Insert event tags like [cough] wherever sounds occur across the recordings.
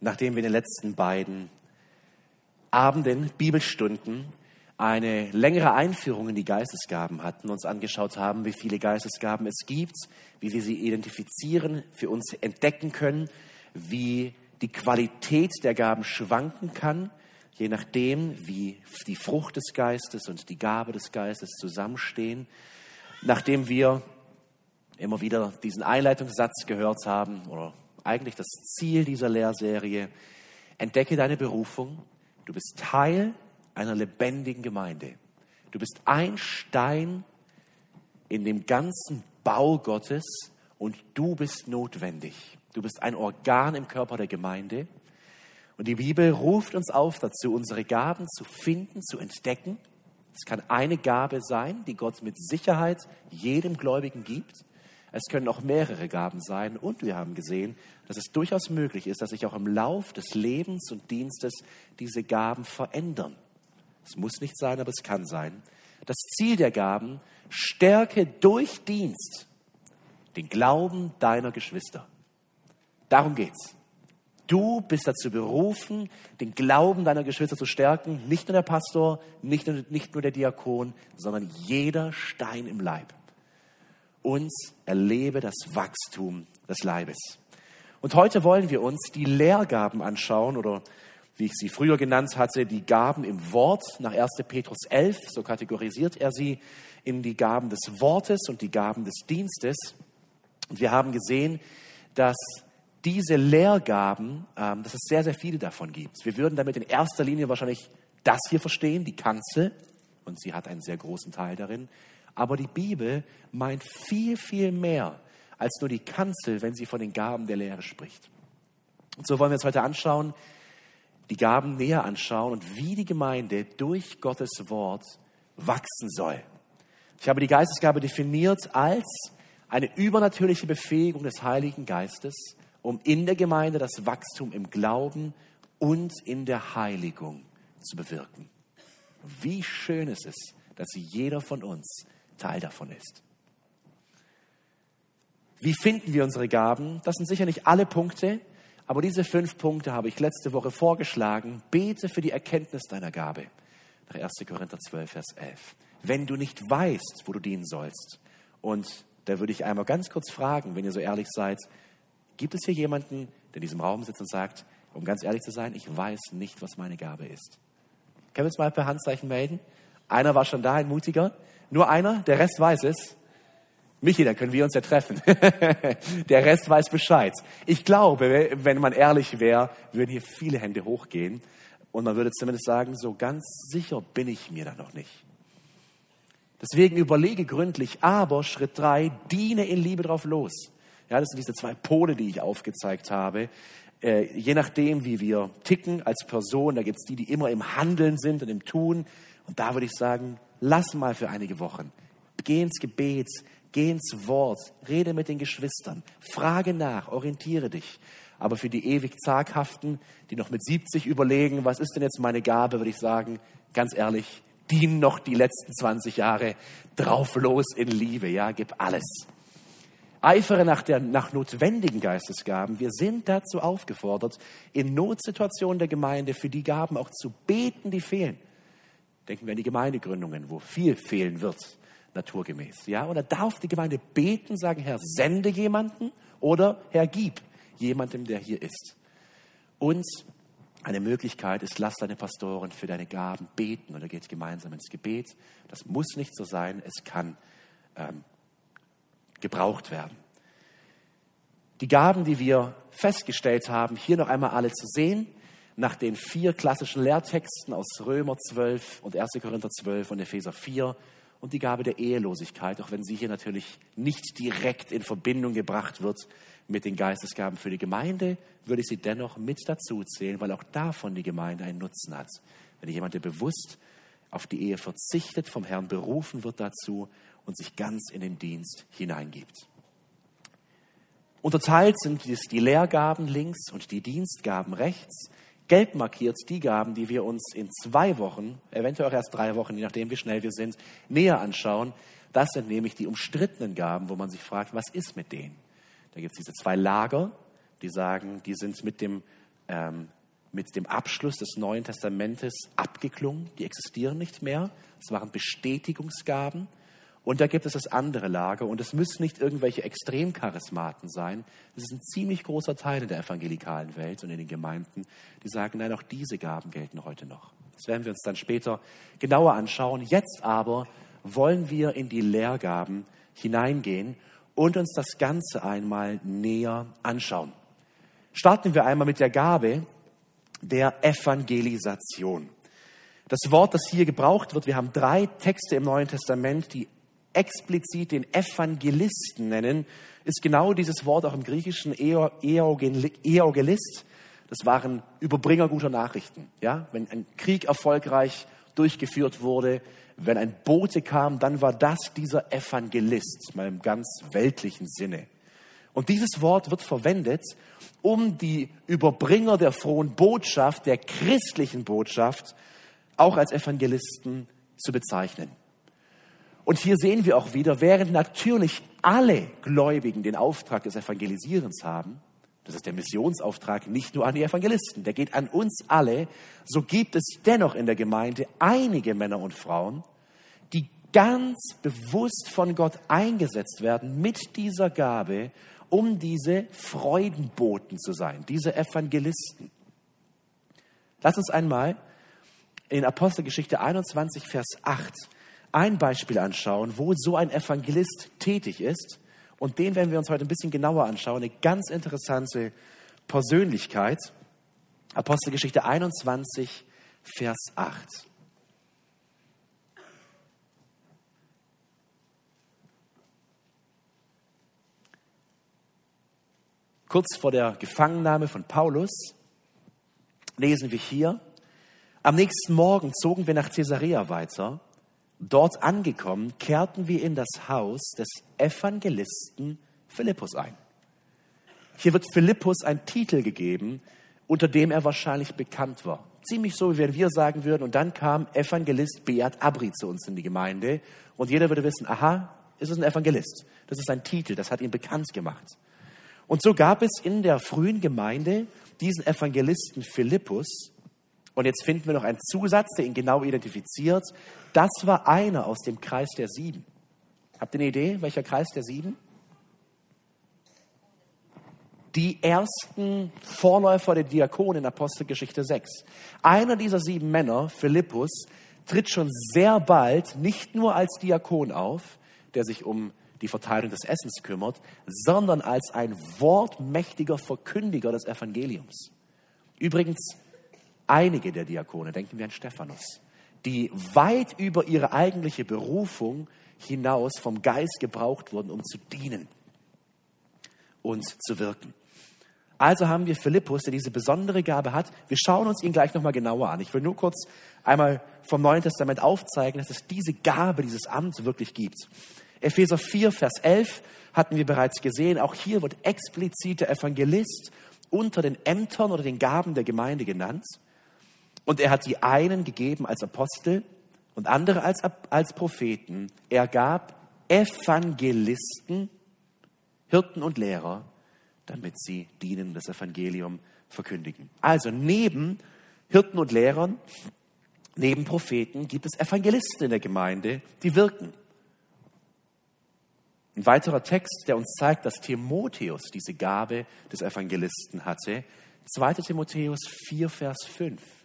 nachdem wir in den letzten beiden Abenden, Bibelstunden, eine längere Einführung in die Geistesgaben hatten, uns angeschaut haben, wie viele Geistesgaben es gibt, wie wir sie identifizieren, für uns entdecken können, wie die Qualität der Gaben schwanken kann, je nachdem, wie die Frucht des Geistes und die Gabe des Geistes zusammenstehen. Nachdem wir immer wieder diesen Einleitungssatz gehört haben, oder eigentlich das Ziel dieser Lehrserie, entdecke deine Berufung, du bist Teil einer lebendigen Gemeinde. Du bist ein Stein in dem ganzen Bau Gottes und du bist notwendig. Du bist ein Organ im Körper der Gemeinde. Und die Bibel ruft uns auf dazu, unsere Gaben zu finden, zu entdecken. Es kann eine Gabe sein, die Gott mit Sicherheit jedem Gläubigen gibt. Es können auch mehrere Gaben sein. Und wir haben gesehen, dass es durchaus möglich ist, dass sich auch im Lauf des Lebens und Dienstes diese Gaben verändern. Es muss nicht sein, aber es kann sein. Das Ziel der Gaben, stärke durch Dienst den Glauben deiner Geschwister. Darum geht's. Du bist dazu berufen, den Glauben deiner Geschwister zu stärken. Nicht nur der Pastor, nicht nur, nicht nur der Diakon, sondern jeder Stein im Leib. Und erlebe das Wachstum des Leibes. Und heute wollen wir uns die Lehrgaben anschauen oder wie ich sie früher genannt hatte, die Gaben im Wort nach 1. Petrus 11. So kategorisiert er sie in die Gaben des Wortes und die Gaben des Dienstes. Und wir haben gesehen, dass diese Lehrgaben, ähm, dass es sehr, sehr viele davon gibt. Wir würden damit in erster Linie wahrscheinlich das hier verstehen, die Kanzel, und sie hat einen sehr großen Teil darin. Aber die Bibel meint viel, viel mehr als nur die Kanzel, wenn sie von den Gaben der Lehre spricht. Und so wollen wir uns heute anschauen, die Gaben näher anschauen und wie die Gemeinde durch Gottes Wort wachsen soll. Ich habe die Geistesgabe definiert als eine übernatürliche Befähigung des Heiligen Geistes, um in der Gemeinde das Wachstum im Glauben und in der Heiligung zu bewirken. Wie schön ist es, dass jeder von uns Teil davon ist. Wie finden wir unsere Gaben? Das sind sicher nicht alle Punkte, aber diese fünf Punkte habe ich letzte Woche vorgeschlagen. Bete für die Erkenntnis deiner Gabe. Nach 1. Korinther 12, Vers 11. Wenn du nicht weißt, wo du dienen sollst. Und da würde ich einmal ganz kurz fragen, wenn ihr so ehrlich seid, gibt es hier jemanden, der in diesem Raum sitzt und sagt, um ganz ehrlich zu sein, ich weiß nicht, was meine Gabe ist. Können wir uns mal per Handzeichen melden? Einer war schon da, ein Mutiger. Nur einer, der Rest weiß es. Michi, da können wir uns ja treffen. [laughs] Der Rest weiß Bescheid. Ich glaube, wenn man ehrlich wäre, würden hier viele Hände hochgehen und man würde zumindest sagen, so ganz sicher bin ich mir da noch nicht. Deswegen überlege gründlich, aber Schritt drei, diene in Liebe drauf los. Ja, das sind diese zwei Pole, die ich aufgezeigt habe. Äh, je nachdem, wie wir ticken als Person, da gibt es die, die immer im Handeln sind und im Tun. Und da würde ich sagen, lass mal für einige Wochen. Geh ins Gebet, Geh ins Wort, rede mit den Geschwistern, frage nach, orientiere dich. Aber für die ewig Zaghaften, die noch mit 70 überlegen, was ist denn jetzt meine Gabe, würde ich sagen, ganz ehrlich, dien noch die letzten 20 Jahre drauf los in Liebe, ja, gib alles. Eifere nach, der, nach notwendigen Geistesgaben. Wir sind dazu aufgefordert, in Notsituationen der Gemeinde für die Gaben auch zu beten, die fehlen. Denken wir an die Gemeindegründungen, wo viel fehlen wird naturgemäß. Ja? Oder darf die Gemeinde beten, sagen, Herr, sende jemanden oder Herr, gib jemandem, der hier ist. Und eine Möglichkeit ist, lass deine Pastoren für deine Gaben beten oder geht gemeinsam ins Gebet. Das muss nicht so sein, es kann ähm, gebraucht werden. Die Gaben, die wir festgestellt haben, hier noch einmal alle zu sehen, nach den vier klassischen Lehrtexten aus Römer 12 und 1. Korinther 12 und Epheser 4, und die Gabe der Ehelosigkeit, auch wenn sie hier natürlich nicht direkt in Verbindung gebracht wird mit den Geistesgaben für die Gemeinde, würde ich sie dennoch mit dazu zählen, weil auch davon die Gemeinde einen Nutzen hat. Wenn jemand, der bewusst auf die Ehe verzichtet, vom Herrn berufen wird dazu und sich ganz in den Dienst hineingibt. Unterteilt sind die Lehrgaben links und die Dienstgaben rechts gelb markiert die Gaben, die wir uns in zwei Wochen, eventuell auch erst drei Wochen, je nachdem wie schnell wir sind, näher anschauen. Das sind nämlich die umstrittenen Gaben, wo man sich fragt, was ist mit denen? Da gibt es diese zwei Lager, die sagen, die sind mit dem ähm, mit dem Abschluss des Neuen Testamentes abgeklungen. Die existieren nicht mehr. Es waren Bestätigungsgaben. Und da gibt es das andere Lager. Und es müssen nicht irgendwelche Extremcharismaten sein. Es ist ein ziemlich großer Teil in der evangelikalen Welt und in den Gemeinden, die sagen, nein, auch diese Gaben gelten heute noch. Das werden wir uns dann später genauer anschauen. Jetzt aber wollen wir in die Lehrgaben hineingehen und uns das Ganze einmal näher anschauen. Starten wir einmal mit der Gabe der Evangelisation. Das Wort, das hier gebraucht wird, wir haben drei Texte im Neuen Testament, die explizit den Evangelisten nennen, ist genau dieses Wort auch im Griechischen Eogelist. Das waren Überbringer guter Nachrichten. Ja? Wenn ein Krieg erfolgreich durchgeführt wurde, wenn ein Bote kam, dann war das dieser Evangelist, mal im ganz weltlichen Sinne. Und dieses Wort wird verwendet, um die Überbringer der frohen Botschaft, der christlichen Botschaft, auch als Evangelisten zu bezeichnen. Und hier sehen wir auch wieder, während natürlich alle Gläubigen den Auftrag des Evangelisierens haben, das ist der Missionsauftrag nicht nur an die Evangelisten, der geht an uns alle, so gibt es dennoch in der Gemeinde einige Männer und Frauen, die ganz bewusst von Gott eingesetzt werden mit dieser Gabe, um diese Freudenboten zu sein, diese Evangelisten. Lass uns einmal in Apostelgeschichte 21, Vers 8 ein Beispiel anschauen, wo so ein Evangelist tätig ist und den werden wir uns heute ein bisschen genauer anschauen. Eine ganz interessante Persönlichkeit. Apostelgeschichte 21, Vers 8. Kurz vor der Gefangennahme von Paulus lesen wir hier, am nächsten Morgen zogen wir nach Caesarea weiter Dort angekommen, kehrten wir in das Haus des Evangelisten Philippus ein. Hier wird Philippus ein Titel gegeben, unter dem er wahrscheinlich bekannt war. Ziemlich so, wie wenn wir sagen würden, und dann kam Evangelist Beat Abri zu uns in die Gemeinde und jeder würde wissen, aha, ist es ein Evangelist. Das ist ein Titel, das hat ihn bekannt gemacht. Und so gab es in der frühen Gemeinde diesen Evangelisten Philippus, und jetzt finden wir noch einen Zusatz, der ihn genau identifiziert. Das war einer aus dem Kreis der Sieben. Habt ihr eine Idee, welcher Kreis der Sieben? Die ersten Vorläufer der Diakonen in Apostelgeschichte 6. Einer dieser sieben Männer, Philippus, tritt schon sehr bald nicht nur als Diakon auf, der sich um die Verteilung des Essens kümmert, sondern als ein wortmächtiger Verkündiger des Evangeliums. Übrigens, einige der Diakone, denken wir an Stephanus, die weit über ihre eigentliche Berufung hinaus vom Geist gebraucht wurden, um zu dienen und zu wirken. Also haben wir Philippus, der diese besondere Gabe hat. Wir schauen uns ihn gleich nochmal genauer an. Ich will nur kurz einmal vom Neuen Testament aufzeigen, dass es diese Gabe, dieses Amt wirklich gibt. Epheser 4, Vers 11 hatten wir bereits gesehen. Auch hier wird explizit der Evangelist unter den Ämtern oder den Gaben der Gemeinde genannt. Und er hat die einen gegeben als Apostel und andere als, als Propheten. Er gab Evangelisten, Hirten und Lehrer, damit sie dienen, das Evangelium verkündigen. Also neben Hirten und Lehrern, neben Propheten gibt es Evangelisten in der Gemeinde, die wirken. Ein weiterer Text, der uns zeigt, dass Timotheus diese Gabe des Evangelisten hatte. 2. Timotheus 4, Vers 5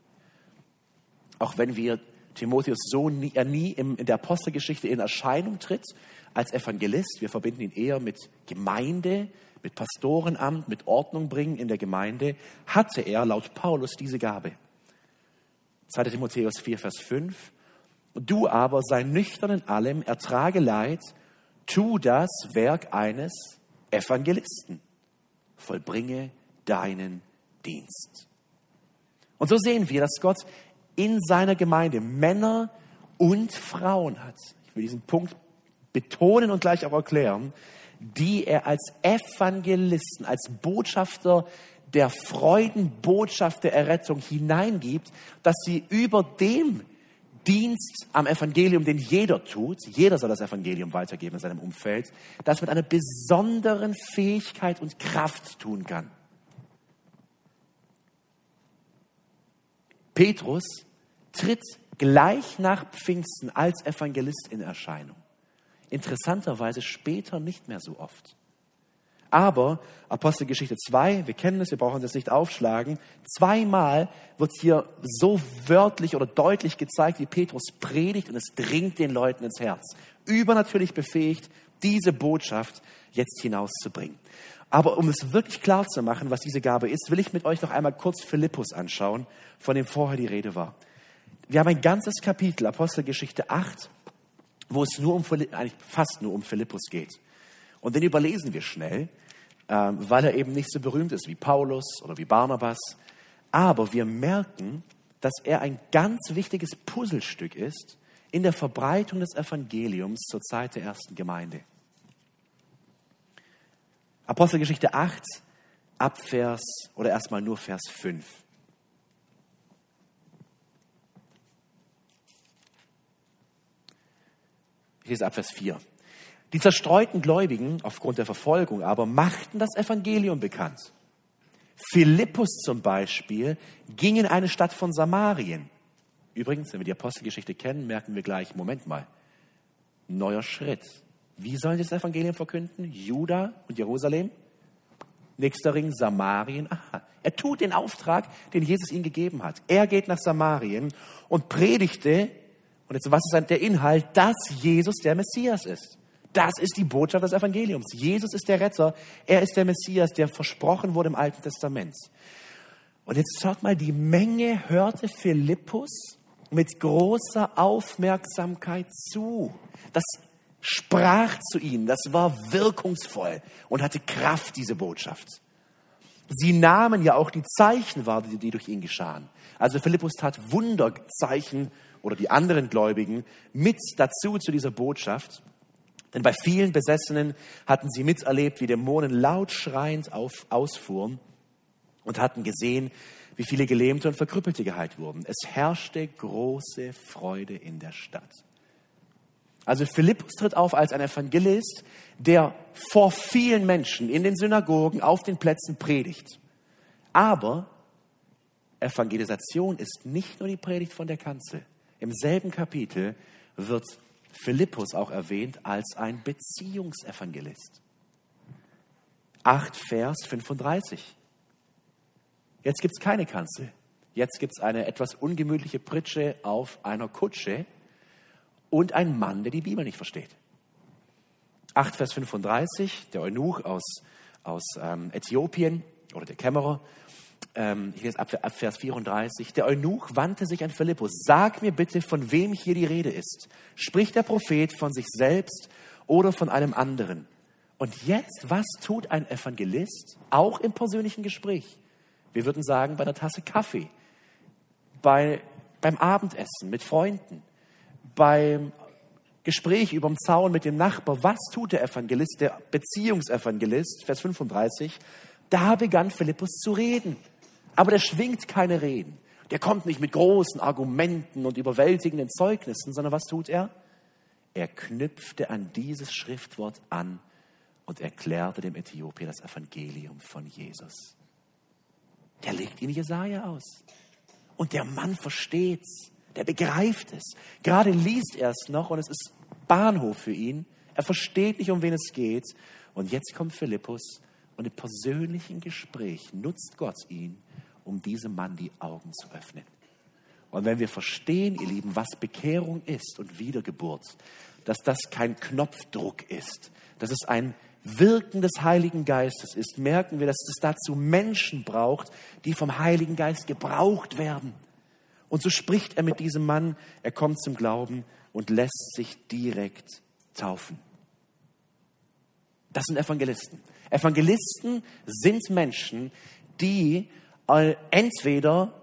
auch wenn wir Timotheus so nie, er nie in der Apostelgeschichte in Erscheinung tritt als Evangelist. Wir verbinden ihn eher mit Gemeinde, mit Pastorenamt, mit Ordnung bringen in der Gemeinde, hatte er laut Paulus diese Gabe. 2. Timotheus 4, Vers 5. Du aber sei nüchtern in allem, ertrage Leid, tu das Werk eines Evangelisten, vollbringe deinen Dienst. Und so sehen wir, dass Gott in seiner Gemeinde Männer und Frauen hat. Ich will diesen Punkt betonen und gleich auch erklären, die er als Evangelisten, als Botschafter der Freudenbotschaft der Errettung hineingibt, dass sie über dem Dienst am Evangelium, den jeder tut, jeder soll das Evangelium weitergeben in seinem Umfeld, das mit einer besonderen Fähigkeit und Kraft tun kann. Petrus tritt gleich nach Pfingsten als Evangelist in Erscheinung. Interessanterweise später nicht mehr so oft. Aber Apostelgeschichte 2, wir kennen es, wir brauchen das nicht aufschlagen, zweimal wird hier so wörtlich oder deutlich gezeigt, wie Petrus predigt und es dringt den Leuten ins Herz. Übernatürlich befähigt, diese Botschaft jetzt hinauszubringen. Aber um es wirklich klar zu machen, was diese Gabe ist, will ich mit euch noch einmal kurz Philippus anschauen, von dem vorher die Rede war. Wir haben ein ganzes Kapitel, Apostelgeschichte 8, wo es nur um, eigentlich fast nur um Philippus geht. Und den überlesen wir schnell, ähm, weil er eben nicht so berühmt ist wie Paulus oder wie Barnabas. Aber wir merken, dass er ein ganz wichtiges Puzzlestück ist in der Verbreitung des Evangeliums zur Zeit der ersten Gemeinde. Apostelgeschichte 8, Abvers oder erstmal nur Vers 5. Hier ist Abvers 4. Die zerstreuten Gläubigen aufgrund der Verfolgung aber machten das Evangelium bekannt. Philippus zum Beispiel ging in eine Stadt von Samarien. Übrigens, wenn wir die Apostelgeschichte kennen, merken wir gleich, Moment mal, neuer Schritt. Wie sollen sie das Evangelium verkünden? Juda und Jerusalem? Nächster Ring Samarien. Aha. Er tut den Auftrag, den Jesus ihm gegeben hat. Er geht nach Samarien und predigte, und jetzt was ist der Inhalt, dass Jesus der Messias ist. Das ist die Botschaft des Evangeliums. Jesus ist der Retter. Er ist der Messias, der versprochen wurde im Alten Testament. Und jetzt schaut mal, die Menge hörte Philippus mit großer Aufmerksamkeit zu. Das sprach zu ihnen, das war wirkungsvoll und hatte Kraft, diese Botschaft. Sie nahmen ja auch die Zeichen wahr, die durch ihn geschahen. Also Philippus tat Wunderzeichen oder die anderen Gläubigen mit dazu zu dieser Botschaft. Denn bei vielen Besessenen hatten sie miterlebt, wie Dämonen laut schreiend auf, ausfuhren und hatten gesehen, wie viele Gelähmte und Verkrüppelte geheilt wurden. Es herrschte große Freude in der Stadt. Also Philippus tritt auf als ein Evangelist, der vor vielen Menschen in den Synagogen, auf den Plätzen predigt. Aber Evangelisation ist nicht nur die Predigt von der Kanzel. Im selben Kapitel wird Philippus auch erwähnt als ein Beziehungsevangelist. 8 Vers 35. Jetzt gibt es keine Kanzel. Jetzt gibt es eine etwas ungemütliche Pritsche auf einer Kutsche und ein Mann, der die Bibel nicht versteht. 8 Vers 35, der Eunuch aus, aus ähm, Äthiopien oder der Kämmerer ähm, hier ist ab, ab Vers 34, der Eunuch wandte sich an Philippus, sag mir bitte, von wem hier die Rede ist. Spricht der Prophet von sich selbst oder von einem anderen? Und jetzt, was tut ein Evangelist, auch im persönlichen Gespräch? Wir würden sagen, bei einer Tasse Kaffee, bei, beim Abendessen mit Freunden, beim Gespräch über den Zaun mit dem Nachbar. Was tut der Evangelist, der Beziehungsevangelist, Vers 35? Da begann Philippus zu reden. Aber der schwingt keine Reden. Der kommt nicht mit großen Argumenten und überwältigenden Zeugnissen, sondern was tut er? Er knüpfte an dieses Schriftwort an und erklärte dem Äthiopier das Evangelium von Jesus. Der legt ihn Jesaja aus. Und der Mann versteht's. Der begreift es. Gerade liest er es noch und es ist Bahnhof für ihn. Er versteht nicht, um wen es geht. Und jetzt kommt Philippus und im persönlichen Gespräch nutzt Gott ihn um diesem Mann die Augen zu öffnen. Und wenn wir verstehen, ihr Lieben, was Bekehrung ist und Wiedergeburt, dass das kein Knopfdruck ist, dass es ein Wirken des Heiligen Geistes ist, merken wir, dass es dazu Menschen braucht, die vom Heiligen Geist gebraucht werden. Und so spricht er mit diesem Mann, er kommt zum Glauben und lässt sich direkt taufen. Das sind Evangelisten. Evangelisten sind Menschen, die entweder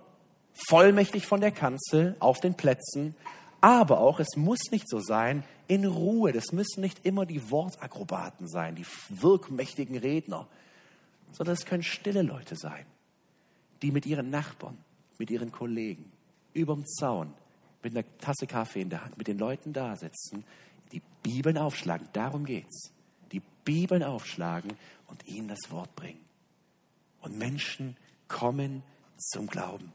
vollmächtig von der Kanzel auf den Plätzen, aber auch, es muss nicht so sein, in Ruhe. Das müssen nicht immer die Wortakrobaten sein, die wirkmächtigen Redner, sondern es können stille Leute sein, die mit ihren Nachbarn, mit ihren Kollegen, überm Zaun mit einer Tasse Kaffee in der Hand, mit den Leuten da sitzen, die Bibeln aufschlagen. Darum geht's. Die Bibeln aufschlagen und ihnen das Wort bringen. Und Menschen kommen zum Glauben.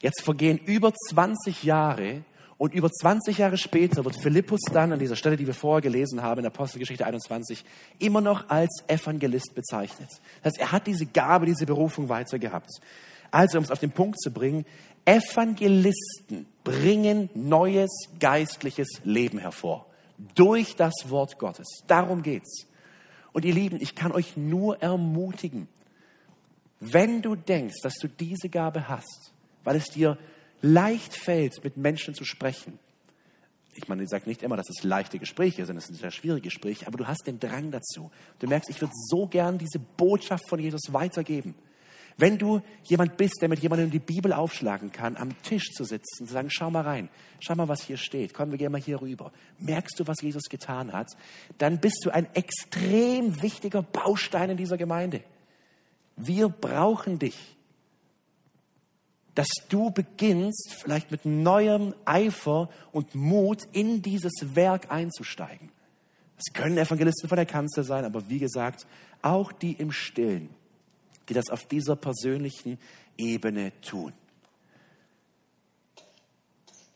Jetzt vergehen über 20 Jahre und über 20 Jahre später wird Philippus dann an dieser Stelle, die wir vorher gelesen haben, in Apostelgeschichte 21, immer noch als Evangelist bezeichnet. Das heißt, er hat diese Gabe, diese Berufung weiter gehabt. Also, um es auf den Punkt zu bringen, Evangelisten bringen neues geistliches Leben hervor. Durch das Wort Gottes. Darum geht's. Und ihr Lieben, ich kann euch nur ermutigen, wenn du denkst, dass du diese Gabe hast, weil es dir leicht fällt, mit Menschen zu sprechen. Ich meine, ich sage nicht immer, dass es leichte Gespräche sind, es sind sehr schwierige Gespräche, aber du hast den Drang dazu. Du merkst, ich würde so gern diese Botschaft von Jesus weitergeben. Wenn du jemand bist, der mit jemandem die Bibel aufschlagen kann, am Tisch zu sitzen, zu sagen, schau mal rein, schau mal, was hier steht, komm, wir gehen mal hier rüber. Merkst du, was Jesus getan hat? Dann bist du ein extrem wichtiger Baustein in dieser Gemeinde. Wir brauchen dich dass du beginnst, vielleicht mit neuem Eifer und Mut in dieses Werk einzusteigen. Es können Evangelisten von der Kanzel sein, aber wie gesagt, auch die im Stillen, die das auf dieser persönlichen Ebene tun.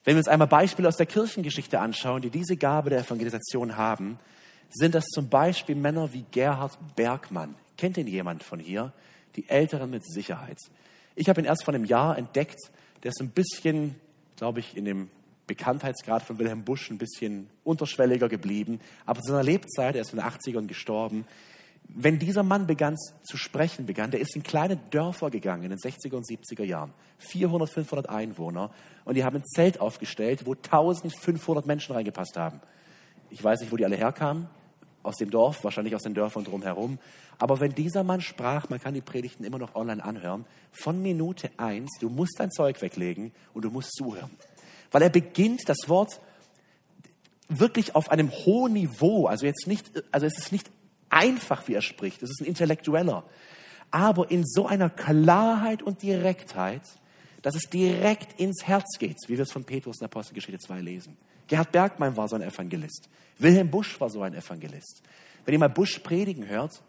Wenn wir uns einmal Beispiele aus der Kirchengeschichte anschauen, die diese Gabe der Evangelisation haben, sind das zum Beispiel Männer wie Gerhard Bergmann. Kennt ihn jemand von hier? Die Älteren mit Sicherheit. Ich habe ihn erst vor einem Jahr entdeckt. Der ist ein bisschen, glaube ich, in dem Bekanntheitsgrad von Wilhelm Busch ein bisschen unterschwelliger geblieben. Aber zu seiner Lebzeit, er ist in den 80ern gestorben, wenn dieser Mann begann zu sprechen begann, der ist in kleine Dörfer gegangen in den 60er und 70er Jahren. 400, 500 Einwohner. Und die haben ein Zelt aufgestellt, wo 1500 Menschen reingepasst haben. Ich weiß nicht, wo die alle herkamen. Aus dem Dorf, wahrscheinlich aus den Dörfern drumherum. Aber wenn dieser Mann sprach, man kann die Predigten immer noch online anhören, von Minute eins, du musst dein Zeug weglegen und du musst zuhören. Weil er beginnt das Wort wirklich auf einem hohen Niveau, also jetzt nicht, also es ist nicht einfach, wie er spricht, es ist ein Intellektueller, aber in so einer Klarheit und Direktheit, dass es direkt ins Herz geht, wie wir es von Petrus in Apostelgeschichte 2 lesen. Gerhard Bergmann war so ein Evangelist. Wilhelm Busch war so ein Evangelist. Wenn ihr mal Busch predigen hört,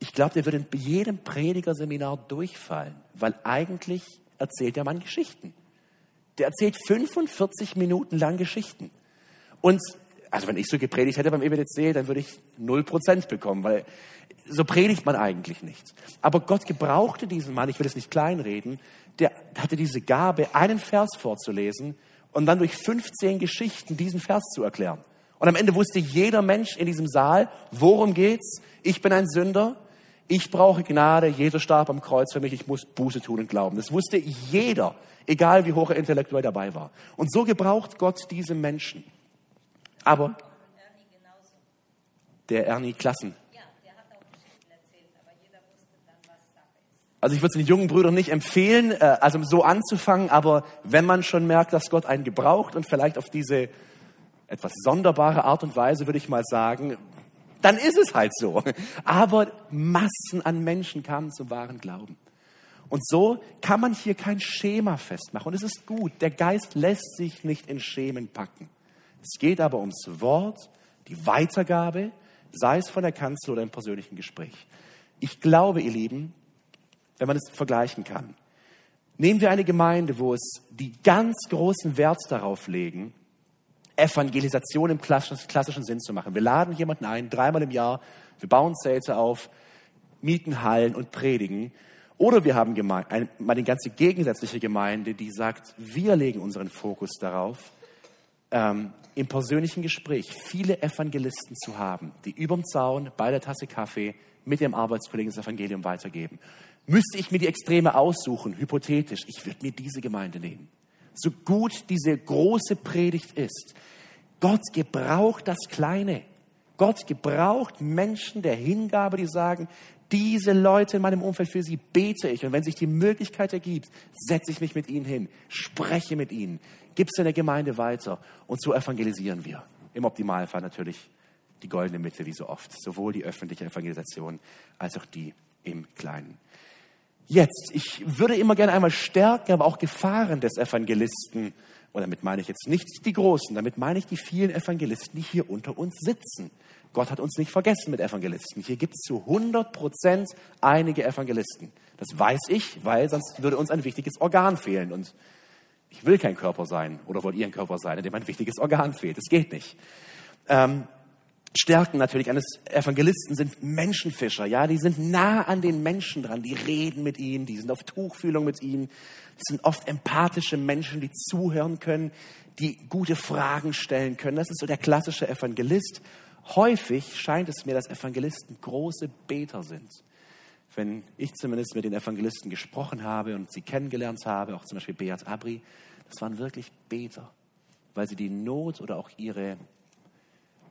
ich glaube, der würde in jedem Predigerseminar durchfallen, weil eigentlich erzählt der Mann Geschichten. Der erzählt 45 Minuten lang Geschichten. Und also wenn ich so gepredigt hätte beim EBDC, dann würde ich 0% bekommen, weil so predigt man eigentlich nicht. Aber Gott gebrauchte diesen Mann, ich will es nicht kleinreden, der hatte diese Gabe, einen Vers vorzulesen und dann durch 15 Geschichten diesen Vers zu erklären. Und am Ende wusste jeder Mensch in diesem Saal, worum geht's? Ich bin ein Sünder, ich brauche Gnade, Jesus starb am Kreuz für mich, ich muss Buße tun und glauben. Das wusste jeder, egal wie hoch er intellektuell dabei war. Und so gebraucht Gott diese Menschen. Aber der Ernie Klassen. Also ich würde es den jungen Brüdern nicht empfehlen, äh, also so anzufangen, aber wenn man schon merkt, dass Gott einen gebraucht und vielleicht auf diese etwas sonderbare Art und Weise, würde ich mal sagen, dann ist es halt so. Aber Massen an Menschen kamen zum wahren Glauben. Und so kann man hier kein Schema festmachen. Und es ist gut. Der Geist lässt sich nicht in Schemen packen. Es geht aber ums Wort, die Weitergabe, sei es von der Kanzel oder im persönlichen Gespräch. Ich glaube, ihr Lieben, wenn man es vergleichen kann, nehmen wir eine Gemeinde, wo es die ganz großen Wert darauf legen, Evangelisation im klassischen Sinn zu machen. Wir laden jemanden ein, dreimal im Jahr, wir bauen Zelte auf, mieten Hallen und predigen. Oder wir haben eine, eine ganze gegensätzliche Gemeinde, die sagt, wir legen unseren Fokus darauf, ähm, im persönlichen Gespräch viele Evangelisten zu haben, die überm Zaun bei der Tasse Kaffee mit dem Arbeitskollegen das Evangelium weitergeben. Müsste ich mir die Extreme aussuchen, hypothetisch, ich würde mir diese Gemeinde nehmen so gut diese große Predigt ist. Gott gebraucht das Kleine. Gott gebraucht Menschen der Hingabe, die sagen, diese Leute in meinem Umfeld, für sie bete ich. Und wenn sich die Möglichkeit ergibt, setze ich mich mit ihnen hin, spreche mit ihnen, gib es in der Gemeinde weiter. Und so evangelisieren wir. Im Optimalfall natürlich die goldene Mitte, wie so oft. Sowohl die öffentliche Evangelisation als auch die im Kleinen. Jetzt, ich würde immer gerne einmal Stärken, aber auch Gefahren des Evangelisten Und damit meine ich jetzt nicht die Großen, damit meine ich die vielen Evangelisten, die hier unter uns sitzen. Gott hat uns nicht vergessen mit Evangelisten. Hier gibt es zu 100 Prozent einige Evangelisten. Das weiß ich, weil sonst würde uns ein wichtiges Organ fehlen. Und ich will kein Körper sein oder wollt ihr ein Körper sein, in dem ein wichtiges Organ fehlt. Das geht nicht. Ähm, Stärken natürlich eines Evangelisten sind Menschenfischer. Ja, die sind nah an den Menschen dran. Die reden mit ihnen, die sind auf Tuchfühlung mit ihnen. Das sind oft empathische Menschen, die zuhören können, die gute Fragen stellen können. Das ist so der klassische Evangelist. Häufig scheint es mir, dass Evangelisten große Beter sind. Wenn ich zumindest mit den Evangelisten gesprochen habe und sie kennengelernt habe, auch zum Beispiel Beat Abri, das waren wirklich Beter, weil sie die Not oder auch ihre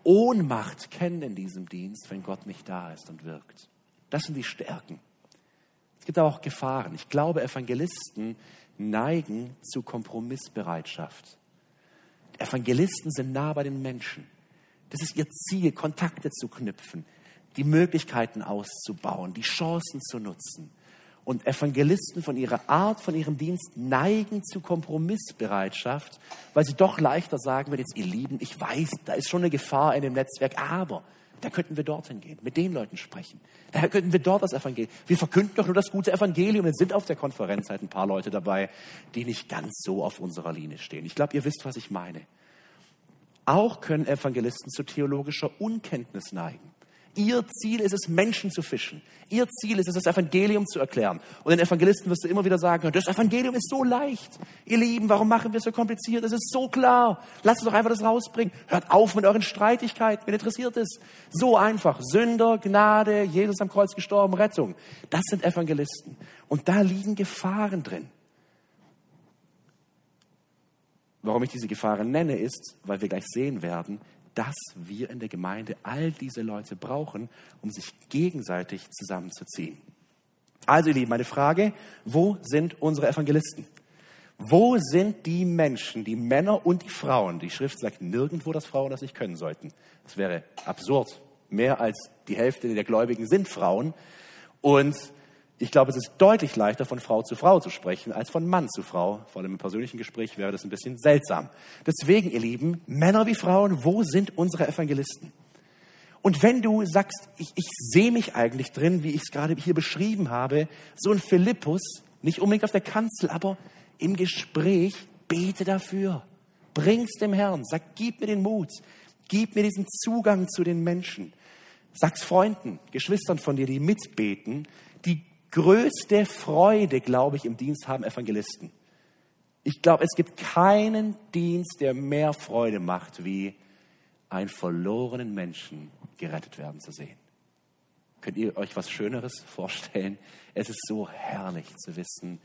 Ohnmacht kennen in diesem Dienst, wenn Gott nicht da ist und wirkt. Das sind die Stärken. Es gibt aber auch Gefahren. Ich glaube, Evangelisten neigen zu Kompromissbereitschaft. Evangelisten sind nah bei den Menschen. Das ist ihr Ziel, Kontakte zu knüpfen, die Möglichkeiten auszubauen, die Chancen zu nutzen. Und Evangelisten von ihrer Art, von ihrem Dienst neigen zu Kompromissbereitschaft, weil sie doch leichter sagen würden, jetzt ihr Lieben, ich weiß, da ist schon eine Gefahr in dem Netzwerk, aber da könnten wir dorthin gehen, mit den Leuten sprechen. Daher könnten wir dort das Evangelium. Wir verkünden doch nur das gute Evangelium. Es sind auf der Konferenz halt ein paar Leute dabei, die nicht ganz so auf unserer Linie stehen. Ich glaube, ihr wisst, was ich meine. Auch können Evangelisten zu theologischer Unkenntnis neigen. Ihr Ziel ist es, Menschen zu fischen. Ihr Ziel ist es, das Evangelium zu erklären. Und den Evangelisten wirst du immer wieder sagen, das Evangelium ist so leicht. Ihr Lieben, warum machen wir es so kompliziert? Es ist so klar. Lasst uns doch einfach das rausbringen. Hört auf mit euren Streitigkeiten. Wen interessiert es? So einfach. Sünder, Gnade, Jesus am Kreuz gestorben, Rettung. Das sind Evangelisten. Und da liegen Gefahren drin. Warum ich diese Gefahren nenne, ist, weil wir gleich sehen werden, dass wir in der Gemeinde all diese Leute brauchen, um sich gegenseitig zusammenzuziehen. Also ihr Lieben, meine Frage, wo sind unsere Evangelisten? Wo sind die Menschen, die Männer und die Frauen? Die Schrift sagt nirgendwo, dass Frauen das nicht können sollten. Das wäre absurd. Mehr als die Hälfte der Gläubigen sind Frauen. Und ich glaube, es ist deutlich leichter, von Frau zu Frau zu sprechen, als von Mann zu Frau. Vor allem im persönlichen Gespräch wäre das ein bisschen seltsam. Deswegen, ihr Lieben, Männer wie Frauen, wo sind unsere Evangelisten? Und wenn du sagst, ich, ich sehe mich eigentlich drin, wie ich es gerade hier beschrieben habe, so ein Philippus, nicht unbedingt auf der Kanzel, aber im Gespräch, bete dafür. Bring's dem Herrn. Sag, gib mir den Mut. Gib mir diesen Zugang zu den Menschen. Sag's Freunden, Geschwistern von dir, die mitbeten, die größte Freude, glaube ich, im Dienst haben Evangelisten. Ich glaube, es gibt keinen Dienst, der mehr Freude macht, wie einen verlorenen Menschen gerettet werden zu sehen. Könnt ihr euch was Schöneres vorstellen? Es ist so herrlich zu wissen,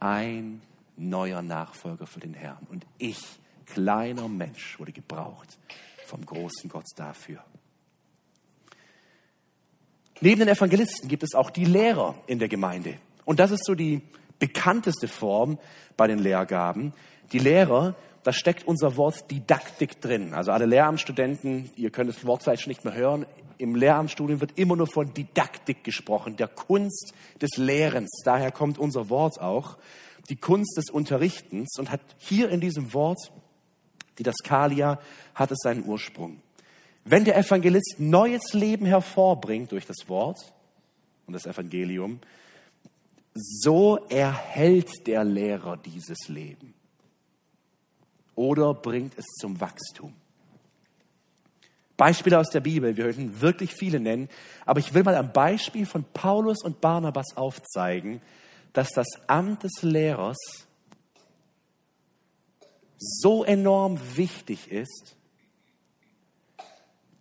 ein neuer Nachfolger für den Herrn. Und ich, kleiner Mensch, wurde gebraucht vom großen Gott dafür. Neben den Evangelisten gibt es auch die Lehrer in der Gemeinde. Und das ist so die bekannteste Form bei den Lehrgaben. Die Lehrer, da steckt unser Wort Didaktik drin. Also alle Lehramtsstudenten, ihr könnt das Wort vielleicht schon nicht mehr hören, im Lehramtsstudium wird immer nur von Didaktik gesprochen, der Kunst des Lehrens. Daher kommt unser Wort auch, die Kunst des Unterrichtens und hat hier in diesem Wort, die Daskalia, hat es seinen Ursprung. Wenn der Evangelist neues Leben hervorbringt durch das Wort und das Evangelium, so erhält der Lehrer dieses Leben oder bringt es zum Wachstum. Beispiele aus der Bibel, wir könnten wirklich viele nennen, aber ich will mal am Beispiel von Paulus und Barnabas aufzeigen, dass das Amt des Lehrers so enorm wichtig ist,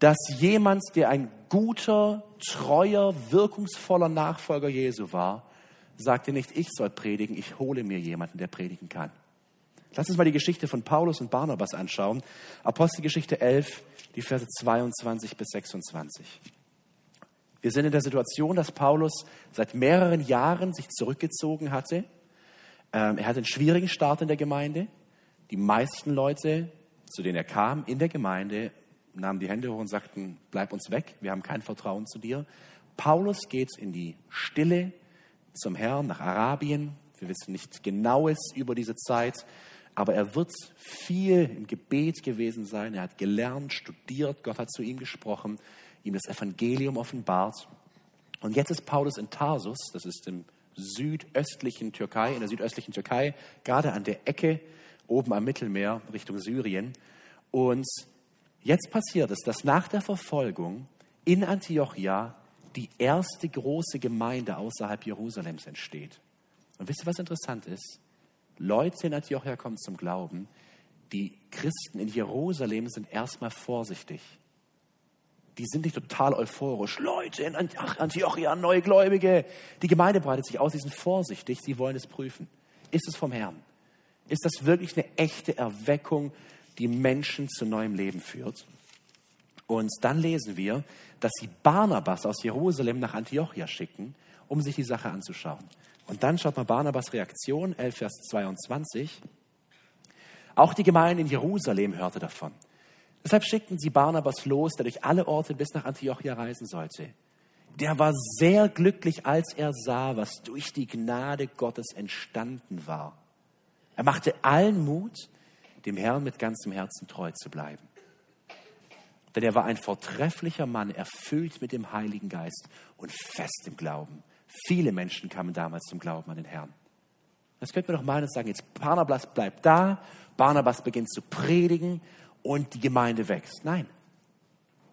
dass jemand, der ein guter, treuer, wirkungsvoller Nachfolger Jesu war, sagte nicht, ich soll predigen, ich hole mir jemanden, der predigen kann. Lass uns mal die Geschichte von Paulus und Barnabas anschauen. Apostelgeschichte 11, die Verse 22 bis 26. Wir sind in der Situation, dass Paulus seit mehreren Jahren sich zurückgezogen hatte. Ähm, er hatte einen schwierigen Start in der Gemeinde. Die meisten Leute, zu denen er kam, in der Gemeinde nahmen die Hände hoch und sagten, bleib uns weg, wir haben kein Vertrauen zu dir. Paulus geht in die Stille zum Herrn nach Arabien. Wir wissen nicht genaues über diese Zeit. aber er wird viel im Gebet gewesen sein. Er hat gelernt, studiert, Gott hat zu ihm gesprochen, ihm das Evangelium offenbart. Und jetzt ist Paulus in Tarsus, das ist im südöstlichen Türkei, in der südöstlichen Türkei, gerade an der Ecke oben am Mittelmeer Richtung Syrien. Und jetzt passiert es, dass nach der Verfolgung in Antiochia die erste große Gemeinde außerhalb Jerusalems entsteht. Und wisst ihr, was interessant ist? Leute in Antiochia kommen zum Glauben. Die Christen in Jerusalem sind erstmal vorsichtig. Die sind nicht total euphorisch. Leute in Antiochia, neue Gläubige. Die Gemeinde breitet sich aus, sie sind vorsichtig, sie wollen es prüfen. Ist es vom Herrn? Ist das wirklich eine echte Erweckung, die Menschen zu neuem Leben führt? Und dann lesen wir, dass sie Barnabas aus Jerusalem nach Antiochia schicken, um sich die Sache anzuschauen. Und dann schaut mal Barnabas Reaktion, 11 Vers 22. Auch die Gemeinde in Jerusalem hörte davon. Deshalb schickten sie Barnabas los, der durch alle Orte bis nach Antiochia reisen sollte. Der war sehr glücklich, als er sah, was durch die Gnade Gottes entstanden war. Er machte allen Mut, dem Herrn mit ganzem Herzen treu zu bleiben. Denn er war ein vortrefflicher Mann, erfüllt mit dem Heiligen Geist und fest im Glauben. Viele Menschen kamen damals zum Glauben an den Herrn. Das könnte man doch meinen und sagen, jetzt Barnabas bleibt da, Barnabas beginnt zu predigen und die Gemeinde wächst. Nein,